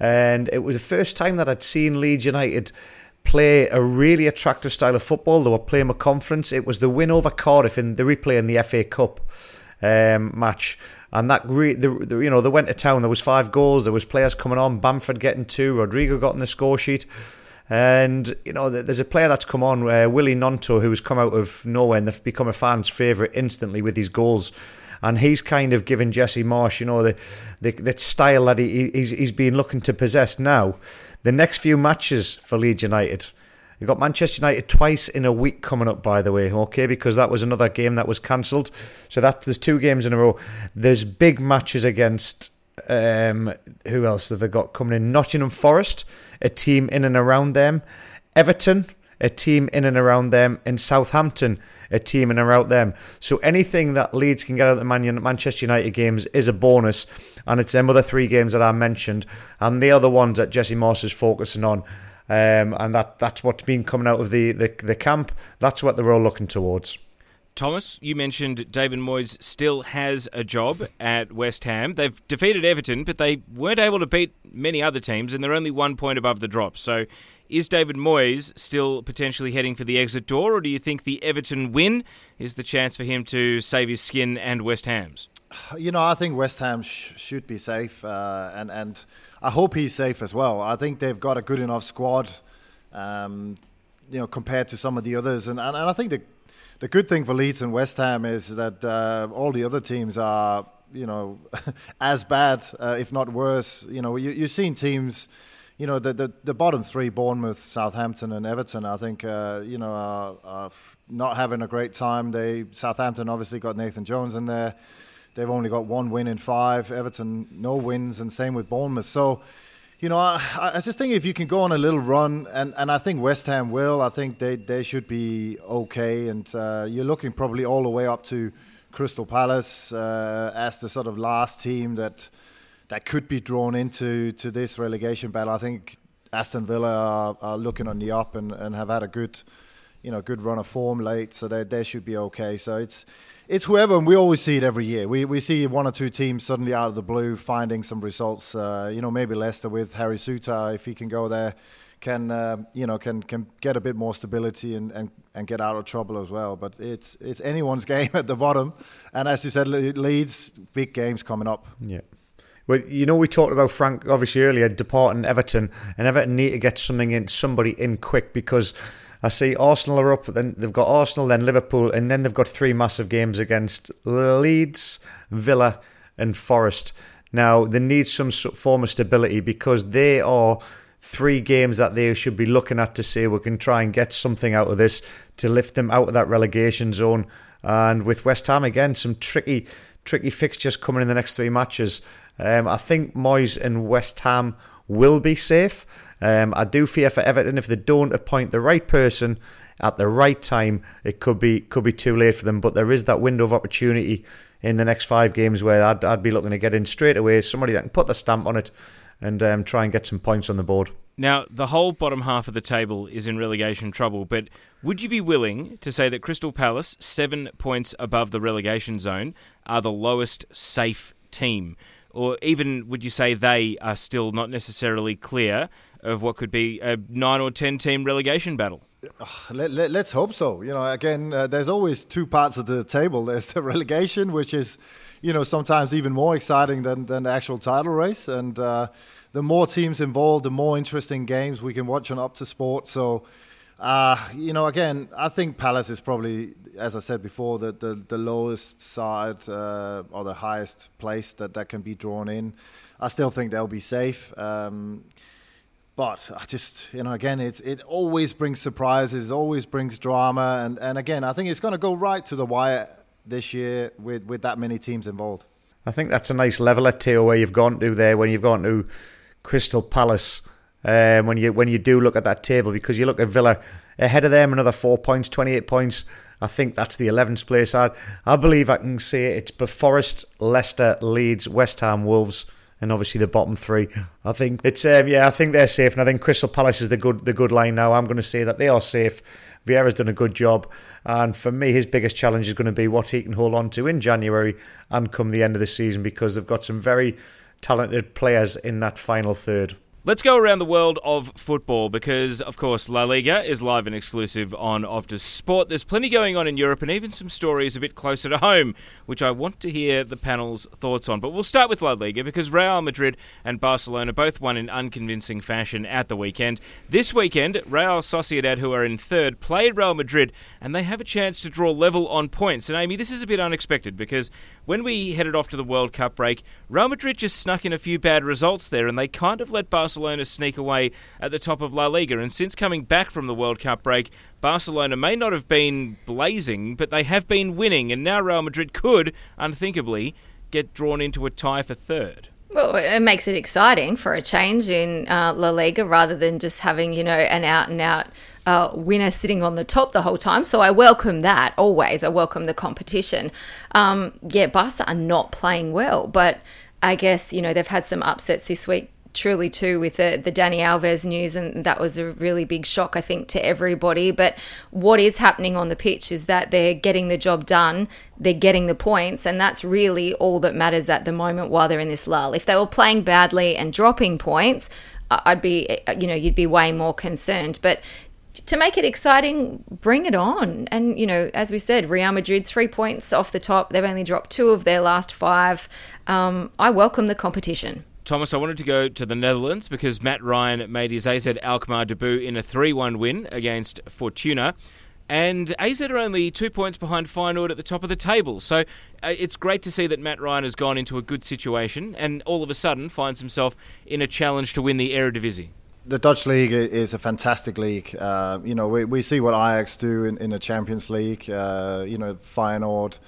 And it was the first time that I'd seen Leeds United play a really attractive style of football. They were playing a conference. It was the win over Cardiff in the replay in the FA Cup um, match. And that, re- the, the, you know, they went to town. There was five goals. There was players coming on. Bamford getting two. Rodrigo got on the score sheet. And, you know, there's a player that's come on, uh, Willy Gnonto, who's come out of nowhere and they've become a fan's favourite instantly with his goals. And he's kind of given Jesse Marsch, you know, the, the, the style that he, he's, he's been looking to possess now. The next few matches for Leeds United. You've got Manchester United twice in a week coming up, by the way, okay, because that was another game that was cancelled. So that's there's two games in a row. There's big matches against um, who else have they got coming in? Nottingham Forest, a team in and around them. Everton, a team in and around them. And Southampton, a team and around them. So anything that Leeds can get out of the Man- Manchester United games is a bonus and it's them other three games that I mentioned, and they are the ones that Jesse Marsch is focusing on. Um, and that, that's what's been coming out of the, the, the camp. That's what they're all looking towards. Thomas, you mentioned David Moyes still has a job at West Ham. They've defeated Everton, but they weren't able to beat many other teams, and they're only one point above the drop. So, is David Moyes still potentially heading for the exit door, or do you think the Everton win is the chance for him to save his skin and West Ham's? You know, I think West Ham sh- should be safe, uh, and and I hope he's safe as well. I think they've got a good enough squad, um, you know, compared to some of the others, and and, and I think the the good thing for Leeds and West Ham is that uh, all the other teams are you know as bad, uh, if not worse. You know, you, you've seen teams you know, the, the, the bottom three, Bournemouth, Southampton, and Everton, I think, uh, you know, are, are, not having a great time. They Southampton obviously got Nathan Jones in there. They've only got one win in five. Everton, no wins, and same with Bournemouth. So, you know, I, I just think if you can go on a little run, and, and I think West Ham will, I think they, they should be okay. And uh, you're looking probably all the way up to Crystal Palace uh, as the sort of last team that that could be drawn into to this relegation battle. I think Aston Villa are, are, looking on the up and, and have had a good, you know, good run of form late, so they they should be okay. So it's it's whoever, and we always see it every year. We we see one or two teams suddenly out of the blue finding some results. Uh, you know, maybe Leicester with Harry Souttar if he can go there, can uh, you know can can get a bit more stability and, and, and get out of trouble as well. But it's it's anyone's game at the bottom, and as you said, Leeds big games coming up. Yeah. Well, you know, we talked about Frank obviously earlier departing Everton, and Everton need to get something in, somebody in quick because I see Arsenal are up. Then they've got Arsenal, then Liverpool, and then they've got three massive games against Leeds, Villa, and Forest. Now they need some form of stability because they are three games that they should be looking at to say we can try and get something out of this to lift them out of that relegation zone. And with West Ham again, some tricky, tricky fixtures coming in the next three matches. Um, I think Moyes and West Ham will be safe. Um, I do fear for Everton if they don't appoint the right person at the right time, it could be could be too late for them. But there is that window of opportunity in the next five games where I'd, I'd be looking to get in straight away. Somebody that can put the stamp on it and um, try and get some points on the board. Now, the whole bottom half of the table is in relegation trouble, but would you be willing to say that Crystal Palace, seven points above the relegation zone, are the lowest safe team? or even would you say they are still not necessarily clear of what could be a nine or ten team relegation battle? Let, us let, hope so. You know, again, uh, there's always two parts of the table. There's the relegation, which is, you know, sometimes even more exciting than, than the actual title race. And uh, the more teams involved, the more interesting games we can watch on Optus Sport. So, uh, you know, again, I think Palace is probably, as I said before, the the, the lowest side uh, or the highest place that that can be drawn in. I still think they'll be safe. Um, but I just, you know, again, it's it always brings surprises, always brings drama, and, and again, I think it's going to go right to the wire this year with, with that many teams involved. I think that's a nice level at Theo where you've gone to there when you've gone to Crystal Palace um, when you when you do look at that table because you look at Villa ahead of them another four points, twenty eight points. I think that's the eleventh place. I I believe I can say it's Forest, Leicester, Leeds, West Ham, Wolves, and obviously the bottom three. I think it's um, yeah, I think they're safe, and I think Crystal Palace is the good the good line now. I'm going to say that they are safe. Vieira's done a good job, and for me, his biggest challenge is going to be what he can hold on to in January and come the end of the season because they've got some very talented players in that final third. Let's go around the world of football because, of course, La Liga is live and exclusive on Optus Sport. There's plenty going on in Europe and even some stories a bit closer to home, which I want to hear the panel's thoughts on. But we'll start with La Liga because Real Madrid and Barcelona both won in unconvincing fashion at the weekend. This weekend, Real Sociedad, who are in third, played Real Madrid and they have a chance to draw level on points. And Amy, this is a bit unexpected because when we headed off to the World Cup break, Real Madrid just snuck in a few bad results there and they kind of let Barcelona sneak away at the top of La Liga. And since coming back from the World Cup break, Barcelona may not have been blazing, but they have been winning. And now Real Madrid could, unthinkably, get drawn into a tie for third. Well, it makes it exciting for a change in uh, La Liga rather than just having, you know, an out and out uh, winner sitting on the top the whole time. So I welcome that always. I welcome the competition. Um, yeah, Barca are not playing well, but I guess, you know, they've had some upsets this week truly too with the, the Dani Alves news, and that was a really big shock, I think, to everybody. But what is happening on the pitch is that they're getting the job done, they're getting the points, and that's really all that matters at the moment while they're in this lull. If they were playing badly and dropping points, I'd be, you know, you'd be way more concerned. But to make it exciting, bring it on. And, you know, as we said, Real Madrid, three points off the top. They've only dropped two of their last five. Um, I welcome the competition. Thomas, I wanted to go to the Netherlands because Matt Ryan made his AZ Alkmaar debut in a 3 1 win against Fortuna. And AZ are only two points behind Feyenoord at the top of the table. So uh, it's great to see that Matt Ryan has gone into a good situation and all of a sudden finds himself in a challenge to win the Eredivisie. the Dutch league is a fantastic league. Uh, you know, we, we see what Ajax do in, in the Champions League. Uh, you know, Feyenoord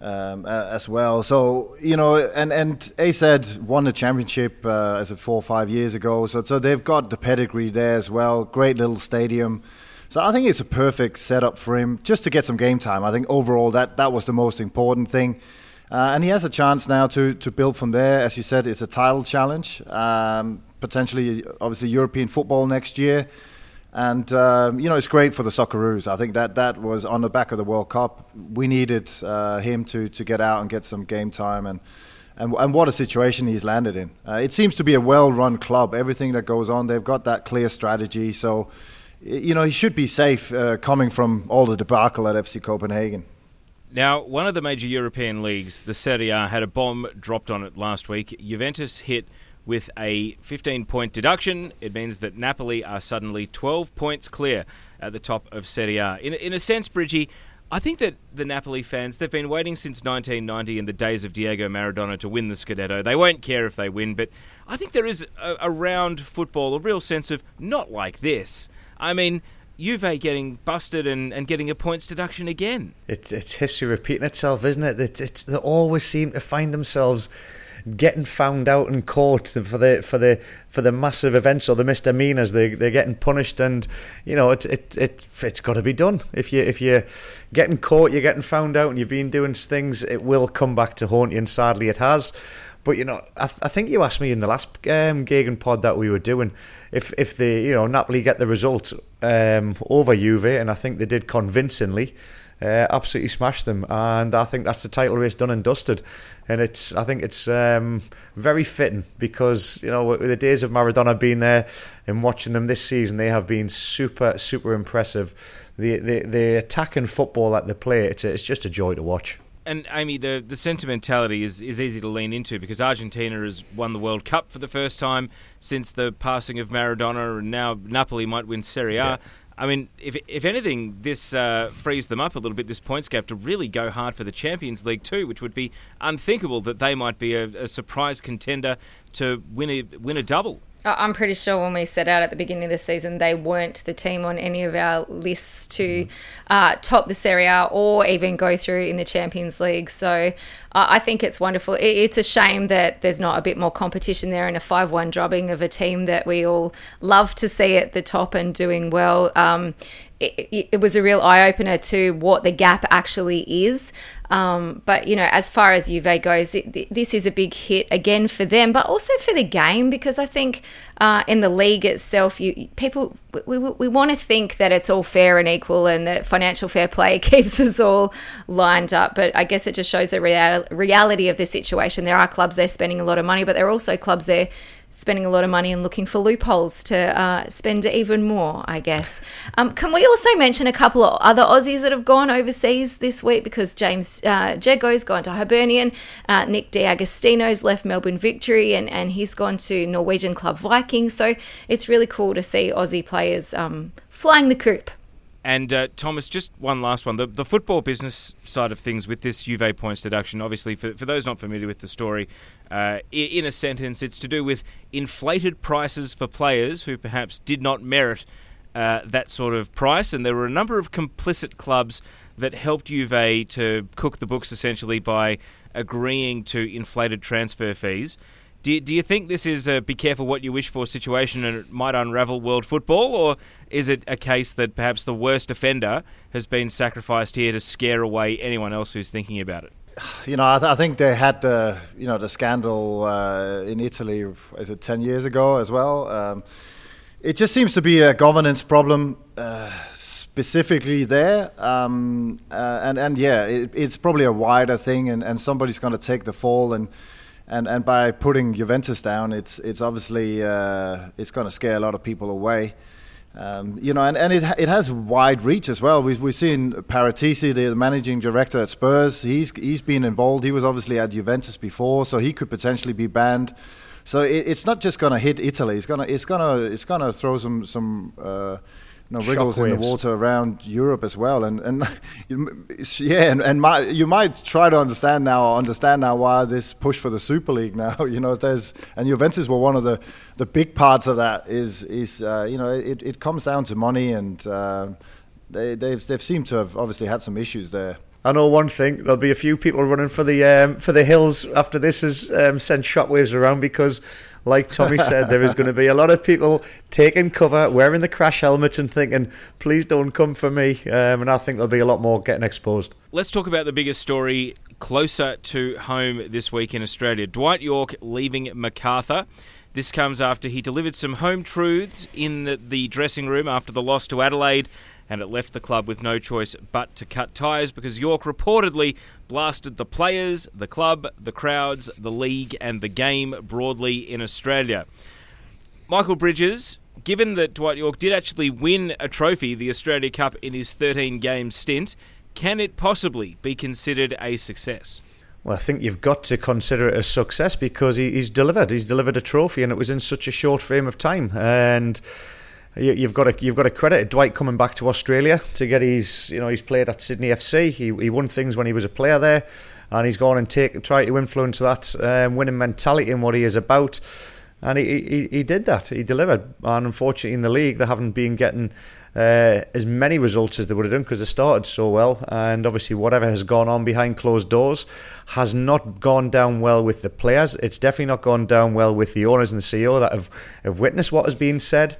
um, as well. So you know, and and AZ won the championship uh, as it four or five years ago. So so they've got the pedigree there as well. Great little stadium. So I think it's a perfect setup for him just to get some game time. I think overall that that was the most important thing. Uh, and he has a chance now to, to build from there. As you said, it's a title challenge, um, potentially, obviously, European football next year. And, um, you know, it's great for the Socceroos. I think that that was on the back of the World Cup. We needed uh, him to, to get out and get some game time. And, and, and what a situation he's landed in. Uh, it seems to be a well run club. Everything that goes on, they've got that clear strategy. So, you know, he should be safe uh, coming from all the debacle at FC Copenhagen. Now, one of the major European leagues, the Serie A, had a bomb dropped on it last week. Juventus hit with a 15 point deduction. It means that Napoli are suddenly 12 points clear at the top of Serie A. In, in a sense, Bridgie, I think that the Napoli fans, they've been waiting since 1990 in the days of Diego Maradona to win the Scudetto. They won't care if they win, but I think there is a, around football a real sense of not like this. I mean, Juve getting busted and, and getting a points deduction again. It's it's history repeating itself, isn't it? It's, it's, they always seem to find themselves getting found out and caught for the for the for the massive events or the misdemeanors. They they're getting punished, and you know it it, it it's got to be done. If you if you're getting caught, you're getting found out, and you've been doing things, it will come back to haunt you, and sadly it has. But you know, I, I think you asked me in the last um, Gegen pod that we were doing if if the you know Napoli get the result um, over Juve, and I think they did convincingly. Uh, absolutely smashed them, and I think that's the title race done and dusted. And it's, I think it's um, very fitting because you know with the days of Maradona being there and watching them this season, they have been super, super impressive. The the, the attack and football that they play, it's a, it's just a joy to watch and Amy, the the sentimentality is, is easy to lean into because Argentina has won the World Cup for the first time since the passing of Maradona, and now Napoli might win Serie A. Yeah. I mean, if if anything, this uh, frees them up a little bit. This points gap to really go hard for the Champions League too, which would be unthinkable that they might be a, a surprise contender to win a win a double. I'm pretty sure when we set out at the beginning of the season, they weren't the team on any of our lists to uh, top the Serie A or even go through in the Champions League. So uh, I think it's wonderful. It's a shame that there's not a bit more competition there in a 5 1 drubbing of a team that we all love to see at the top and doing well. Um, it, it, was a real eye opener to what the gap actually is. Um, but you know, as far as Juve goes, it, this is a big hit again for them, but also for the game because I think uh, in the league itself, you people we, we, we want to think that it's all fair and equal and that financial fair play keeps us all lined up. But I guess it just shows the real, reality of the situation. There are clubs there spending a lot of money, but there are also clubs there spending a lot of money and looking for loopholes to uh, spend even more, I guess. Um, can we also mention a couple of other Aussies that have gone overseas this week? Because James uh, Jeggo's gone to Hibernian, uh, Nick D'Agostino's left Melbourne Victory, and, and he's gone to Norwegian club Viking. So it's really cool to see Aussie players um, flying the coop. And uh, Thomas, just one last one. The, the football business side of things with this Juve points deduction, obviously, for, for those not familiar with the story, uh, in a sentence, it's to do with inflated prices for players who perhaps did not merit uh, that sort of price. And there were a number of complicit clubs that helped Juve to cook the books essentially by agreeing to inflated transfer fees. Do you, do you think this is a be careful what you wish for situation and it might unravel world football, or is it a case that perhaps the worst offender has been sacrificed here to scare away anyone else who's thinking about it? You know, I, th- I think they had the you know the scandal uh, in Italy. Is it ten years ago as well? Um, it just seems to be a governance problem. Uh, specifically there. Um, uh, and and yeah, it, it's probably a wider thing, and, and somebody's going to take the fall. And and and by putting Juventus down, it's it's obviously uh, it's going to scare a lot of people away. Um, you know, and, and it it has wide reach as well. We've we've seen Paratici, the managing director at Spurs. He's he's been involved. He was obviously at Juventus before, so he could potentially be banned. So it, it's not just going to hit Italy. It's gonna it's gonna it's gonna throw some some. Uh, know, wriggles in the water around Europe as well. And and yeah, and, and my, you might try to understand now, understand now why this push for the Super League now. You know, there's and Juventus were one of the, the big parts of that. Is is uh, you know it, it comes down to money, and uh, they they've they've seemed to have obviously had some issues there. I know one thing: there'll be a few people running for the um, for the hills after this has um, sent shockwaves around because like Tommy said, there is going to be a lot of people taking cover, wearing the crash helmets, and thinking, please don't come for me. Um, and I think there'll be a lot more getting exposed. Let's talk about the biggest story closer to home this week in Australia Dwight Yorke leaving Macarthur. This comes after he delivered some home truths in the dressing room after the loss to Adelaide and it left the club with no choice but to cut ties because Yorke reportedly blasted the players, the club, the crowds, the league, and the game broadly in Australia. Michael Bridges, given that Dwight Yorke did actually win a trophy, the Australia Cup, in his 13 game stint, can it possibly be considered a success? Well, I think you've got to consider it a success because he, he's delivered. He's delivered a trophy, and it was in such a short frame of time. And you've got to you've got to credit Dwight coming back to Australia to get his you know he's played at Sydney FC. He he won things when he was a player there, and he's gone and take try to influence that um, winning mentality and what he is about. And he, he he did that. He delivered. And unfortunately, in the league, they haven't been getting. Uh, as many results as they would have done because they started so well, and obviously whatever has gone on behind closed doors has not gone down well with the players. It's definitely not gone down well with the owners and the CEO that have, have witnessed what has been said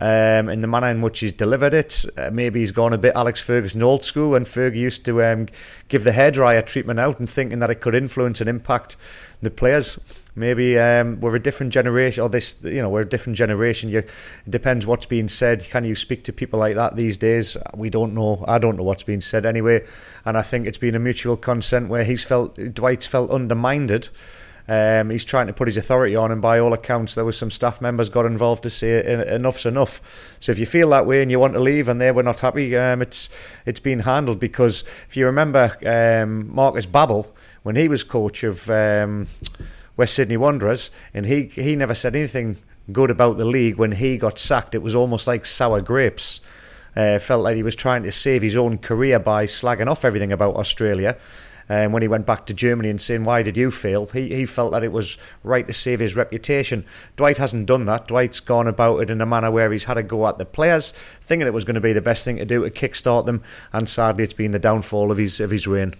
um, the manner in which he's delivered it. Uh, maybe he's gone a bit Alex Ferguson old school when Fergie used to um, give the hairdryer treatment out and thinking that it could influence and impact the players. Maybe um, we're a different generation, or this, you know, we're a different generation. You, it depends what's being said. Can you speak to people like that these days? We don't know. I don't know what's being said anyway. And I think it's been a mutual consent where he's felt, Dwight's felt undermined um, he's trying to put his authority on, and by all accounts, there was some staff members got involved to say enough's enough. So if you feel that way and you want to leave, and they were not happy, um, it's it's been handled because if you remember um, Marcus Babbel when he was coach of um, West Sydney Wanderers, and he he never said anything good about the league when he got sacked. It was almost like sour grapes. Uh, felt like he was trying to save his own career by slagging off everything about Australia. And when he went back to Germany and saying, Why did you fail? He, he felt that it was right to save his reputation. Dwight hasn't done that. Dwight's gone about it in a manner where he's had a go at the players, thinking it was going to be the best thing to do to kickstart them, and sadly, it's been the downfall of his, of his reign.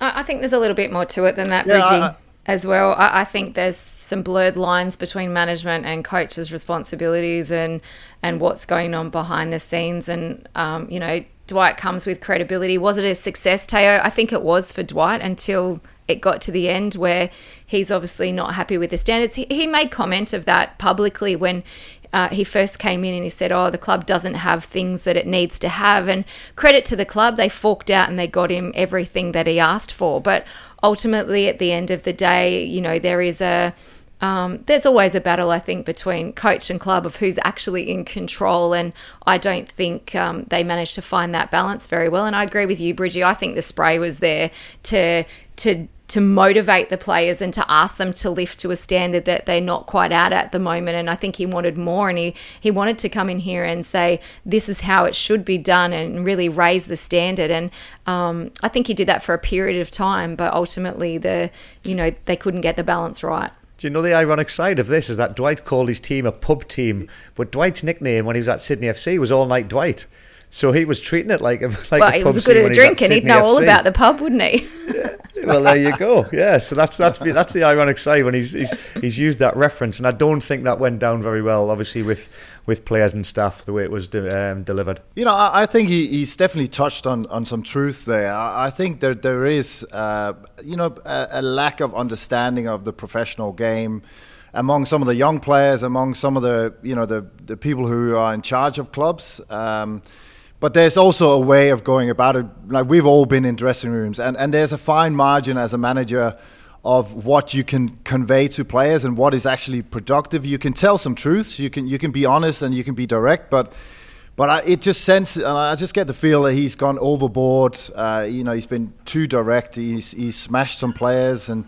I think there's a little bit more to it than that, Bridgie. Yeah, as well. I, I, think there's some blurred lines between management and coaches' responsibilities and and what's going on behind the scenes. And um, you know, Dwight comes with credibility. Was it a success, Teo? I think it was for Dwight until it got to the end where he's obviously not happy with the standards. He, he made comment of that publicly when uh, he first came in and he said, Oh, the club doesn't have things that it needs to have. And credit to the club, they forked out and they got him everything that he asked for. But ultimately, at the end of the day, you know, there is a um, there's always a battle, I think, between coach and club of who's actually in control. And I don't think um, they managed to find that balance very well. And I agree with you, Bridgie. I think the spray was there to to to motivate the players and to ask them to lift to a standard that they're not quite at at the moment. And I think he wanted more, and he he wanted to come in here and say this is how it should be done, and really raise the standard. And um, I think he did that for a period of time, but ultimately the you know they couldn't get the balance right. Do you know the ironic side of this is that Dwight called his team a pub team, but Dwight's nickname when he was at Sydney FC was All Night Dwight. So he was treating it like a like well, a he was good at a drink and he'd know FC. all about the pub, wouldn't he? yeah. Well, there you go. Yeah, so that's that's that's the ironic side when he's, he's he's used that reference, and I don't think that went down very well. Obviously, with with players and staff, the way it was de- um, delivered. You know, I, I, think he, he's definitely touched on, on some truth there. I, I think there there is, uh, you know, a, a lack of understanding of the professional game among some of the young players, among some of the you know the the people who are in charge of clubs. Um, but there's also a way of going about it. Like we've all been in dressing rooms, and, and there's a fine margin as a manager of what you can convey to players and what is actually productive. You can tell some truths. You can you can be honest and you can be direct, but. But I, it just sense, and I just get the feel that he's gone overboard. Uh, you know, he's been too direct. He's, he's smashed some players, and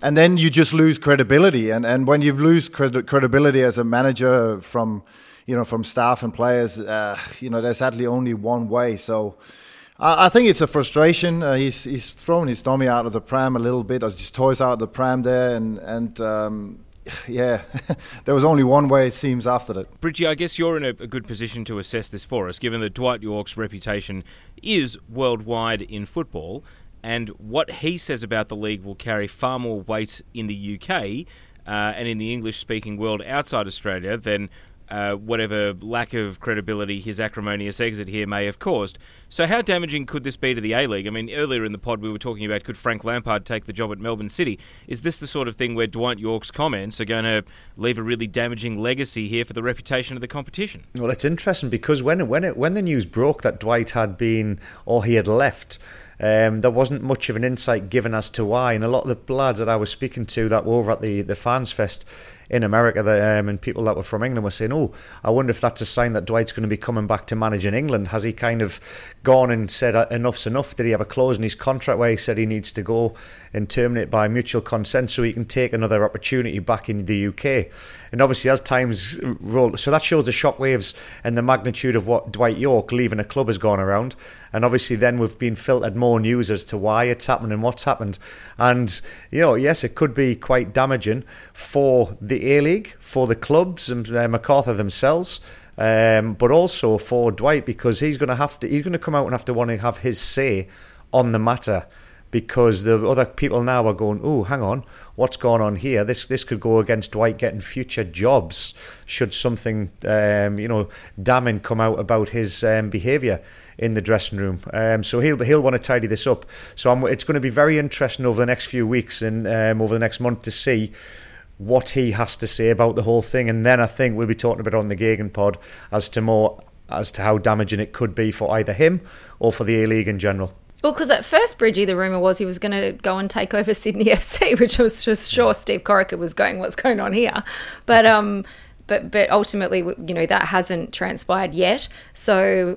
and then you just lose credibility. And and when you lose credibility as a manager from you know, from staff and players, uh, you know, there's sadly only one way. So I, I think it's a frustration. Uh, he's he's thrown his dummy out of the pram a little bit, or his toys out of the pram there, and and. Um, yeah, there was only one way it seems after that. Bridgie, I guess you're in a, a, good position to assess this for us, given that Dwight Yorke's reputation is worldwide in football, and what he says about the league will carry far more weight in the UK uh, and in the English-speaking world outside Australia than uh, whatever lack of credibility his acrimonious exit here may have caused. So, how damaging could this be to the A League? I mean, earlier in the pod we were talking about could Frank Lampard take the job at Melbourne City? Is this the sort of thing where Dwight Yorke's comments are going to leave a really damaging legacy here for the reputation of the competition? Well, it's interesting because when when it, when the news broke that Dwight had been or he had left. Um, there wasn't much of an insight given as to why, and a lot of the lads that I was speaking to that were over at the, the fans fest in America that, um, and people that were from England were saying, "Oh, I wonder if that's a sign that Dwight's going to be coming back to manage in England." Has he kind of gone and said enough's enough? Did he have a clause in his contract where he said he needs to go and terminate by mutual consent so he can take another opportunity back in the UK? And obviously, as times roll, so that shows the shockwaves and the magnitude of what Dwight Yorke leaving a club has gone around. And obviously, then we've been filtered more news as to why it's happened and what's happened. And you know, yes, it could be quite damaging for the A League, for the clubs and uh, MacArthur themselves. Um, but also for Dwight because he's going to have to he's going to come out and have to want to have his say on the matter because the other people now are going, oh, hang on, what's going on here? This this could go against Dwight getting future jobs should something, um, you know, damning come out about his um, behaviour in the dressing room. Um, so he'll he'll want to tidy this up. So I'm, it's going to be very interesting over the next few weeks and um, over the next month to see what he has to say about the whole thing. And then I think we'll be talking about on the Gegen pod as to more as to how damaging it could be for either him or for the A League in general. Well, because at first, Bridgie, the rumor was he was going to go and take over Sydney FC, which I was just sure Steve Corica was going, "What's going on here?" But um, but but ultimately, you know, that hasn't transpired yet. So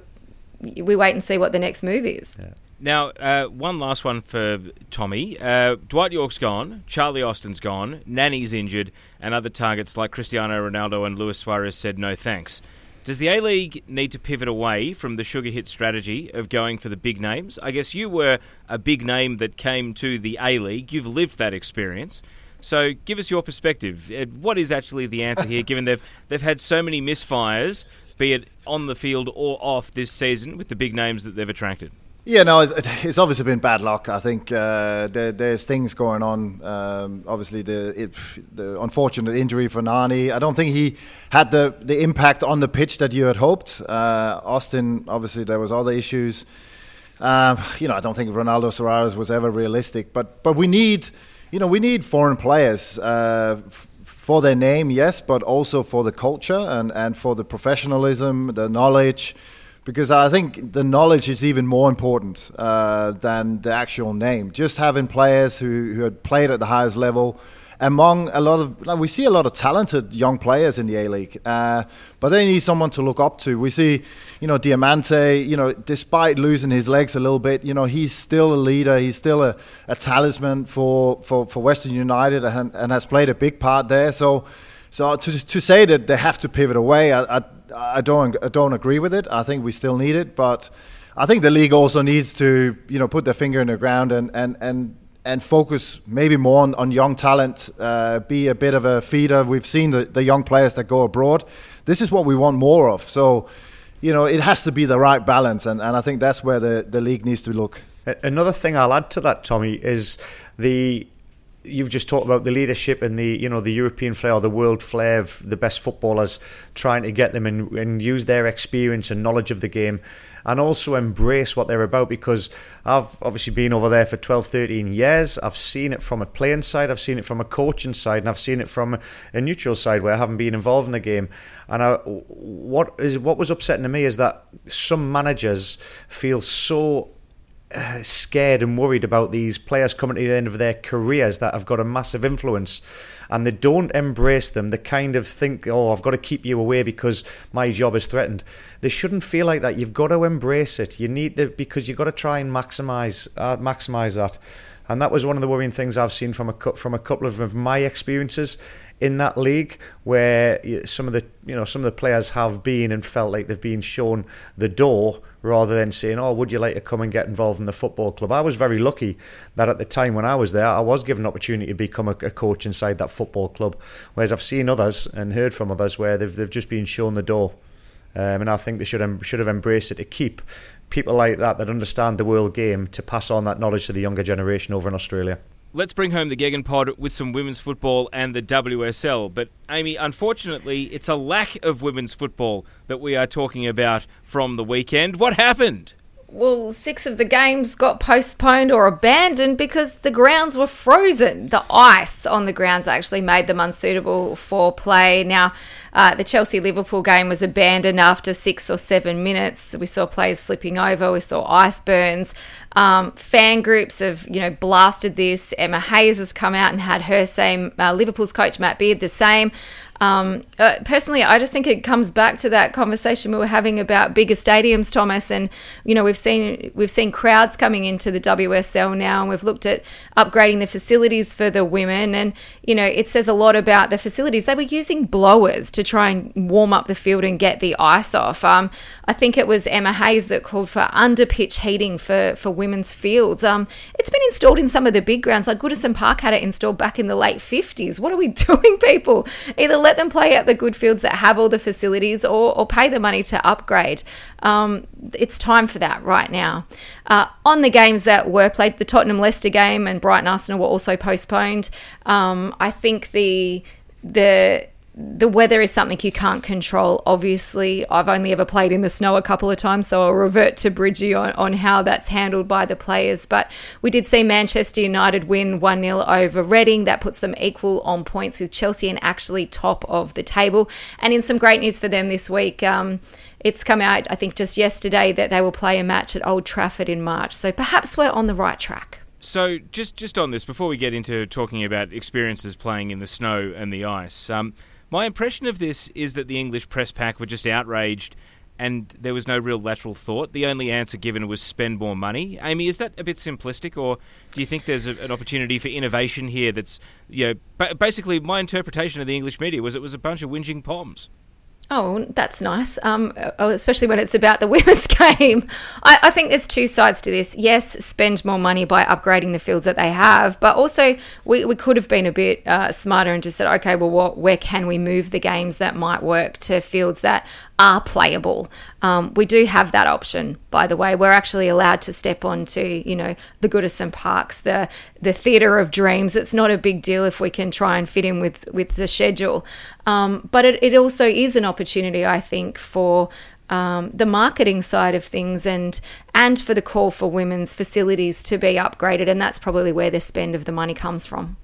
we wait and see what the next move is. Yeah. Now, uh, one last one for Tommy. Uh, Dwight Yorke's gone, Charlie Austin's gone, Nani's injured, and other targets like Cristiano Ronaldo and Luis Suarez said no thanks. Does the A League need to pivot away from the sugar hit strategy of going for the big names? I guess you were a big name that came to the A League. You've lived that experience. So give us your perspective. Uh, what is actually the answer here, given they've they've had so many misfires, be it on the field or off this season, with the big names that they've attracted? Yeah, no, it's, obviously been bad luck. I think uh, there, there's things going on. Um, obviously, the it, the unfortunate injury for Nani. I don't think he had the, the impact on the pitch that you had hoped. Uh, Austin, obviously, there was other issues. Um, you know, I don't think Ronaldo Suarez was ever realistic. But but we need, you know, we need foreign players. Uh, for their name, yes, but also for the culture and, and for the professionalism, the knowledge, because I think the knowledge is even more important uh, than the actual name. Just having players who, who had played at the highest level among a lot of like, we see a lot of talented young players in the A League, uh, but they need someone to look up to. We see, you know, Diamanti. You know, despite losing his legs a little bit, you know, he's still a leader. He's still a, a talisman for, for, for Western United and, and has played a big part there. So. So to, to say that they have to pivot away, I, I, I don't I don't agree with it. I think we still need it, but I think the league also needs to you know put their finger in the ground and and and and focus maybe more on, on young talent, uh, be a bit of a feeder. We've seen the, the young players that go abroad. This is what we want more of. So, you know, it has to be the right balance, and, and I think that's where the, the league needs to look. Another thing I'll add to that, Tommy, is the you've just talked about the leadership and the you know the European flair or the world flair of the best footballers trying to get them and, and use their experience and knowledge of the game and also embrace what they're about because I've obviously been over there for 12 13 years. I've seen it from a playing side. I've seen it from a coaching side and I've seen it from a neutral side where I haven't been involved in the game. And I, what is what was upsetting to me is that some managers feel so uh, scared and worried about these players coming to the end of their careers that have got a massive influence and they don't embrace them. They kind of think, oh, I've got to keep you away because my job is threatened. They shouldn't feel like that. You've got to embrace it. You need to, because you've got to try and maximize, uh, maximize that. and that was one of the worrying things I've seen from a from a couple of my experiences in that league, where some of the you know some of the players have been and felt like they've been shown the door rather than saying, "Oh, would you like to come and get involved in the football club?" I was very lucky that at the time when I was there, I was given an opportunity to become a, a coach inside that football club. Whereas I've seen others and heard from others where they've they've just been shown the door, um, and I think they should should have embraced it to keep people like that that understand the world game to pass on that knowledge to the younger generation over in Australia. Let's bring home the Gegen pod with some women's football and the WSL. But, Amy, unfortunately, it's a lack of women's football that we are talking about from the weekend. What happened? well, six of the games got postponed or abandoned because the grounds were frozen. The ice on the grounds actually made them unsuitable for play. Now, uh, the Chelsea Liverpool game was abandoned after six or seven minutes. We saw players slipping over. We saw ice burns. Um, fan groups have, you know, blasted this. Emma Hayes has come out and had her same. Uh, Liverpool's coach Matt Beard the same. Um, uh, personally, I just think it comes back to that conversation we were having about bigger stadiums, Thomas. And you know, we've seen we've seen crowds coming into the WSL now, and we've looked at upgrading the facilities for the women. And you know, it says a lot about the facilities. They were using blowers to try and warm up the field and get the ice off. Um, I think it was Emma Hayes that called for under pitch heating for for women's fields. Um, it's been installed in some of the big grounds, like Goodison Park had it installed back in the late fifties. What are we doing, people? Either let them play at the good fields that have all the facilities or, or pay the money to upgrade. Um, it's time for that right now. Uh, on the games that were played, the Tottenham Leicester game and Brighton Arsenal were also postponed. Um, I think the the the weather is something you can't control. Obviously, I've only ever played in the snow a couple of times, so I'll revert to Bridgie on, on how that's handled by the players. But we did see Manchester United win 1 0 over Reading. That puts them equal on points with Chelsea and actually top of the table. And in some great news for them this week, um, it's come out, I think, just yesterday that they will play a match at Old Trafford in March. So perhaps we're on the right track. So, just just on this, before we get into talking about experiences playing in the snow and the ice, um, my impression of this is that the English press pack were just outraged and there was no real lateral thought. The only answer given was spend more money. Amy, is that a bit simplistic, or do you think there's a, an opportunity for innovation here? That's you know, basically my interpretation of the English media was it was a bunch of whinging poms. Oh, that's nice. Um, oh, especially when it's about the women's game. I, I, think there's two sides to this. Yes, spend more money by upgrading the fields that they have, but also we, we could have been a bit uh, smarter and just said, okay, well, what, where can we move the games that might work to fields that are playable. Um, we do have that option, by the way. We're actually allowed to step onto, you know, the Goodison Parks, the the theatre of dreams. It's not a big deal if we can try and fit in with with the schedule. Um, but it, it also is an opportunity, I think, for um, the marketing side of things and and for the call for women's facilities to be upgraded, and that's probably where the spend of the money comes from.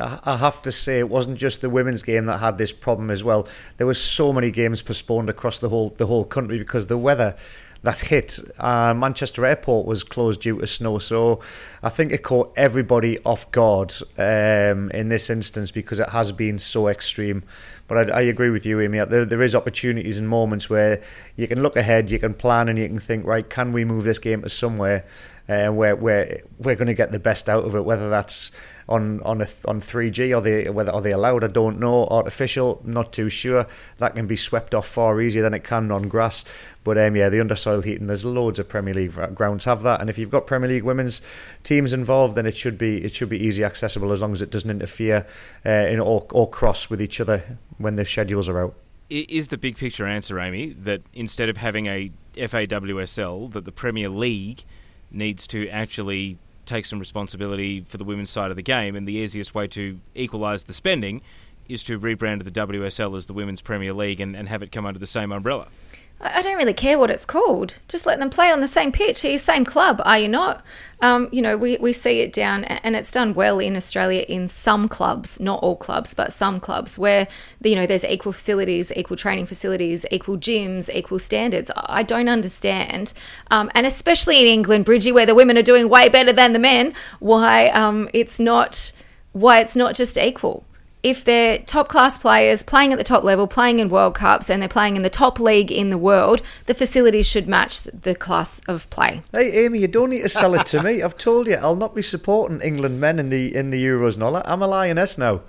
I have to say it wasn't just the women's game that had this problem as well. There were so many games postponed across the whole the whole country because the weather that hit uh, Manchester Airport was closed due to snow. So I think it caught everybody off guard um, in this instance because it has been so extreme. But I, I agree with you, Amy. There, there is opportunities and moments where you can look ahead, you can plan, and you can think, right, can we move this game to somewhere uh, where where we're going to get the best out of it? Whether that's on on a, on 3G or they whether are they allowed I don't know. Artificial not too sure. That can be swept off far easier than it can on grass. But um, yeah the undersoil heating there's loads of Premier League grounds have that. And if you've got Premier League women's teams involved then it should be it should be easy accessible as long as it doesn't interfere uh, in, or, or cross with each other when the schedules are out. Is the big picture answer Amy that instead of having a FAWSL that the Premier League needs to actually take some responsibility for the women's side of the game, and the easiest way to equalise the spending is to rebrand the WSL as the Women's Premier League and, and have it come under the same umbrella. I don't really care what it's called. Just let them play on the same pitch. You same club? Are you not? Um, you know, we, we see it down, and it's done well in Australia in some clubs, not all clubs, but some clubs where you know there's equal facilities, equal training facilities, equal gyms, equal standards. I don't understand, um, and especially in England, Bridgie, where the women are doing way better than the men, why um, it's not why it's not just equal if they're top class players playing at the top level, playing in World Cups, and they're playing in the top league in the world, the facilities should match the class of play. Hey, Amy, you don't need to sell it to me. I've told you I'll not be supporting England men in the in the Euros and all that. I'm a lioness now.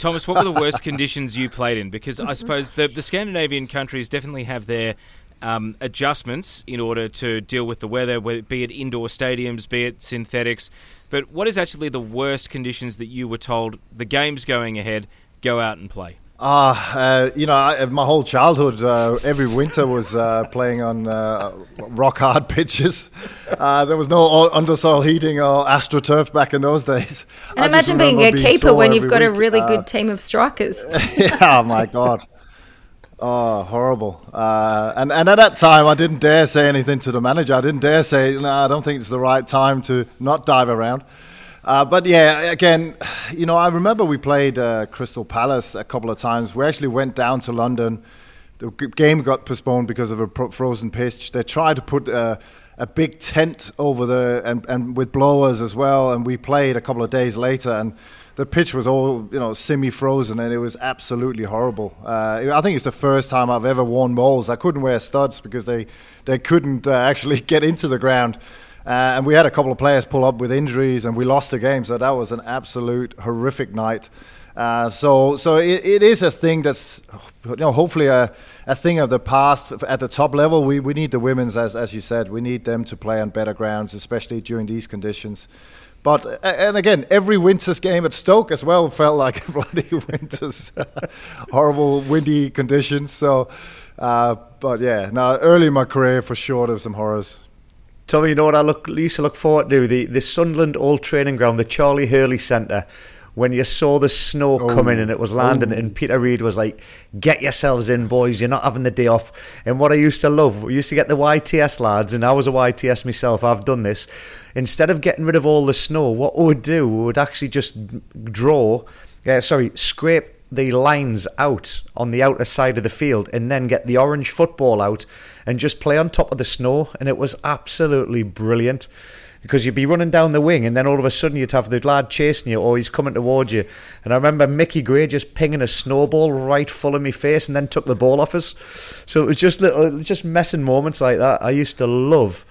Thomas, what were the worst conditions you played in? Because I suppose the, the Scandinavian countries definitely have their um, adjustments in order to deal with the weather, be it indoor stadiums, be it synthetics. But what is actually the worst conditions that you were told the game's going ahead, go out and play? Ah, uh, you know, I, my whole childhood, uh, every winter was uh, playing on uh, rock hard pitches. Uh, there was no undersoil heating or astroturf back in those days. And I imagine being a being keeper when you've got week. a really good uh, team of strikers. yeah, oh my god. Oh, horrible! Uh, and and at that time, I didn't dare say anything to the manager. I didn't dare say, "No, I don't think it's the right time to not dive around." Uh, but yeah, again, you know, I remember we played uh, Crystal Palace a couple of times. We actually went down to London. The game got postponed because of a frozen pitch. They tried to put uh, a big tent over the and, and with blowers as well. And we played a couple of days later, and the pitch was all you know semi-frozen, and it was absolutely horrible. Uh, I think it's the first time I've ever worn moles. I couldn't wear studs because they they couldn't uh, actually get into the ground. Uh, and we had a couple of players pull up with injuries, and we lost the game. So that was an absolute horrific night. Uh, so, so it, it is a thing that's, you know, hopefully a, a thing of the past at the top level. We, we need the women's, as, as you said, we need them to play on better grounds, especially during these conditions. But and again, every winter's game at Stoke as well felt like bloody winters, horrible windy conditions. So, uh, but yeah, now early in my career for sure there were some horrors. Tommy, you know what I look used to look forward to? The the Sunderland Old Training Ground, the Charlie Hurley Centre, when you saw the snow oh. coming and it was landing, oh. and Peter Reid was like, "Get yourselves in, boys. You're not having the day off." And what I used to love, we used to get the YTS lads, and I was a YTS myself. I've done this. Instead of getting rid of all the snow, what we would do, we would actually just draw, uh, sorry, scrape the lines out on the outer side of the field and then get the orange football out and just play on top of the snow. And it was absolutely brilliant because you'd be running down the wing and then all of a sudden you'd have the lad chasing you or he's coming towards you. And I remember Mickey Gray just pinging a snowball right full of my face and then took the ball off us. So it was just little, just messing moments like that. I used to love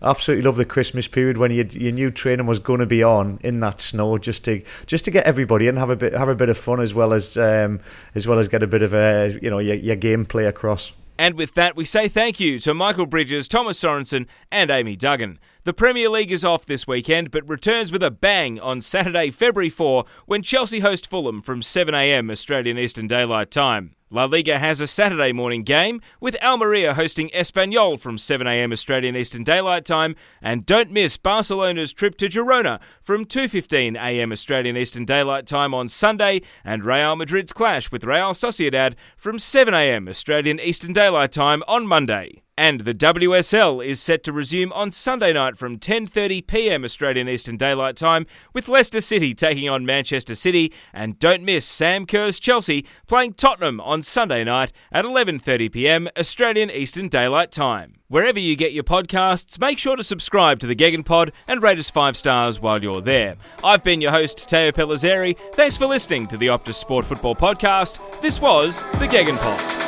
absolutely love the Christmas period when you, you knew training was going to be on in that snow, just to just to get everybody in, have a bit have a bit of fun as well as um, as well as get a bit of a you know your, your gameplay across. And with that, we say thank you to Michael Bridges, Thomas Sorensen, and Amy Duggan. The Premier League is off this weekend, but returns with a bang on Saturday, February 4, when Chelsea host Fulham from 7am Australian Eastern Daylight Time. La Liga has a Saturday morning game with Almeria hosting Espanyol from 7am Australian Eastern Daylight Time and don't miss Barcelona's trip to Girona from 2.15am Australian Eastern Daylight Time on Sunday and Real Madrid's clash with Real Sociedad from 7am Australian Eastern Daylight Time on Monday. And the WSL is set to resume on Sunday night from 10:30 p.m. Australian Eastern Daylight Time with Leicester City taking on Manchester City and don't miss Sam Kerr's Chelsea playing Tottenham on Sunday night at 11:30 p.m. Australian Eastern Daylight Time. Wherever you get your podcasts, make sure to subscribe to the Gegenpod and rate us 5 stars while you're there. I've been your host Teo Pellizzeri. Thanks for listening to the Optus Sport Football Podcast. This was the Gegenpod.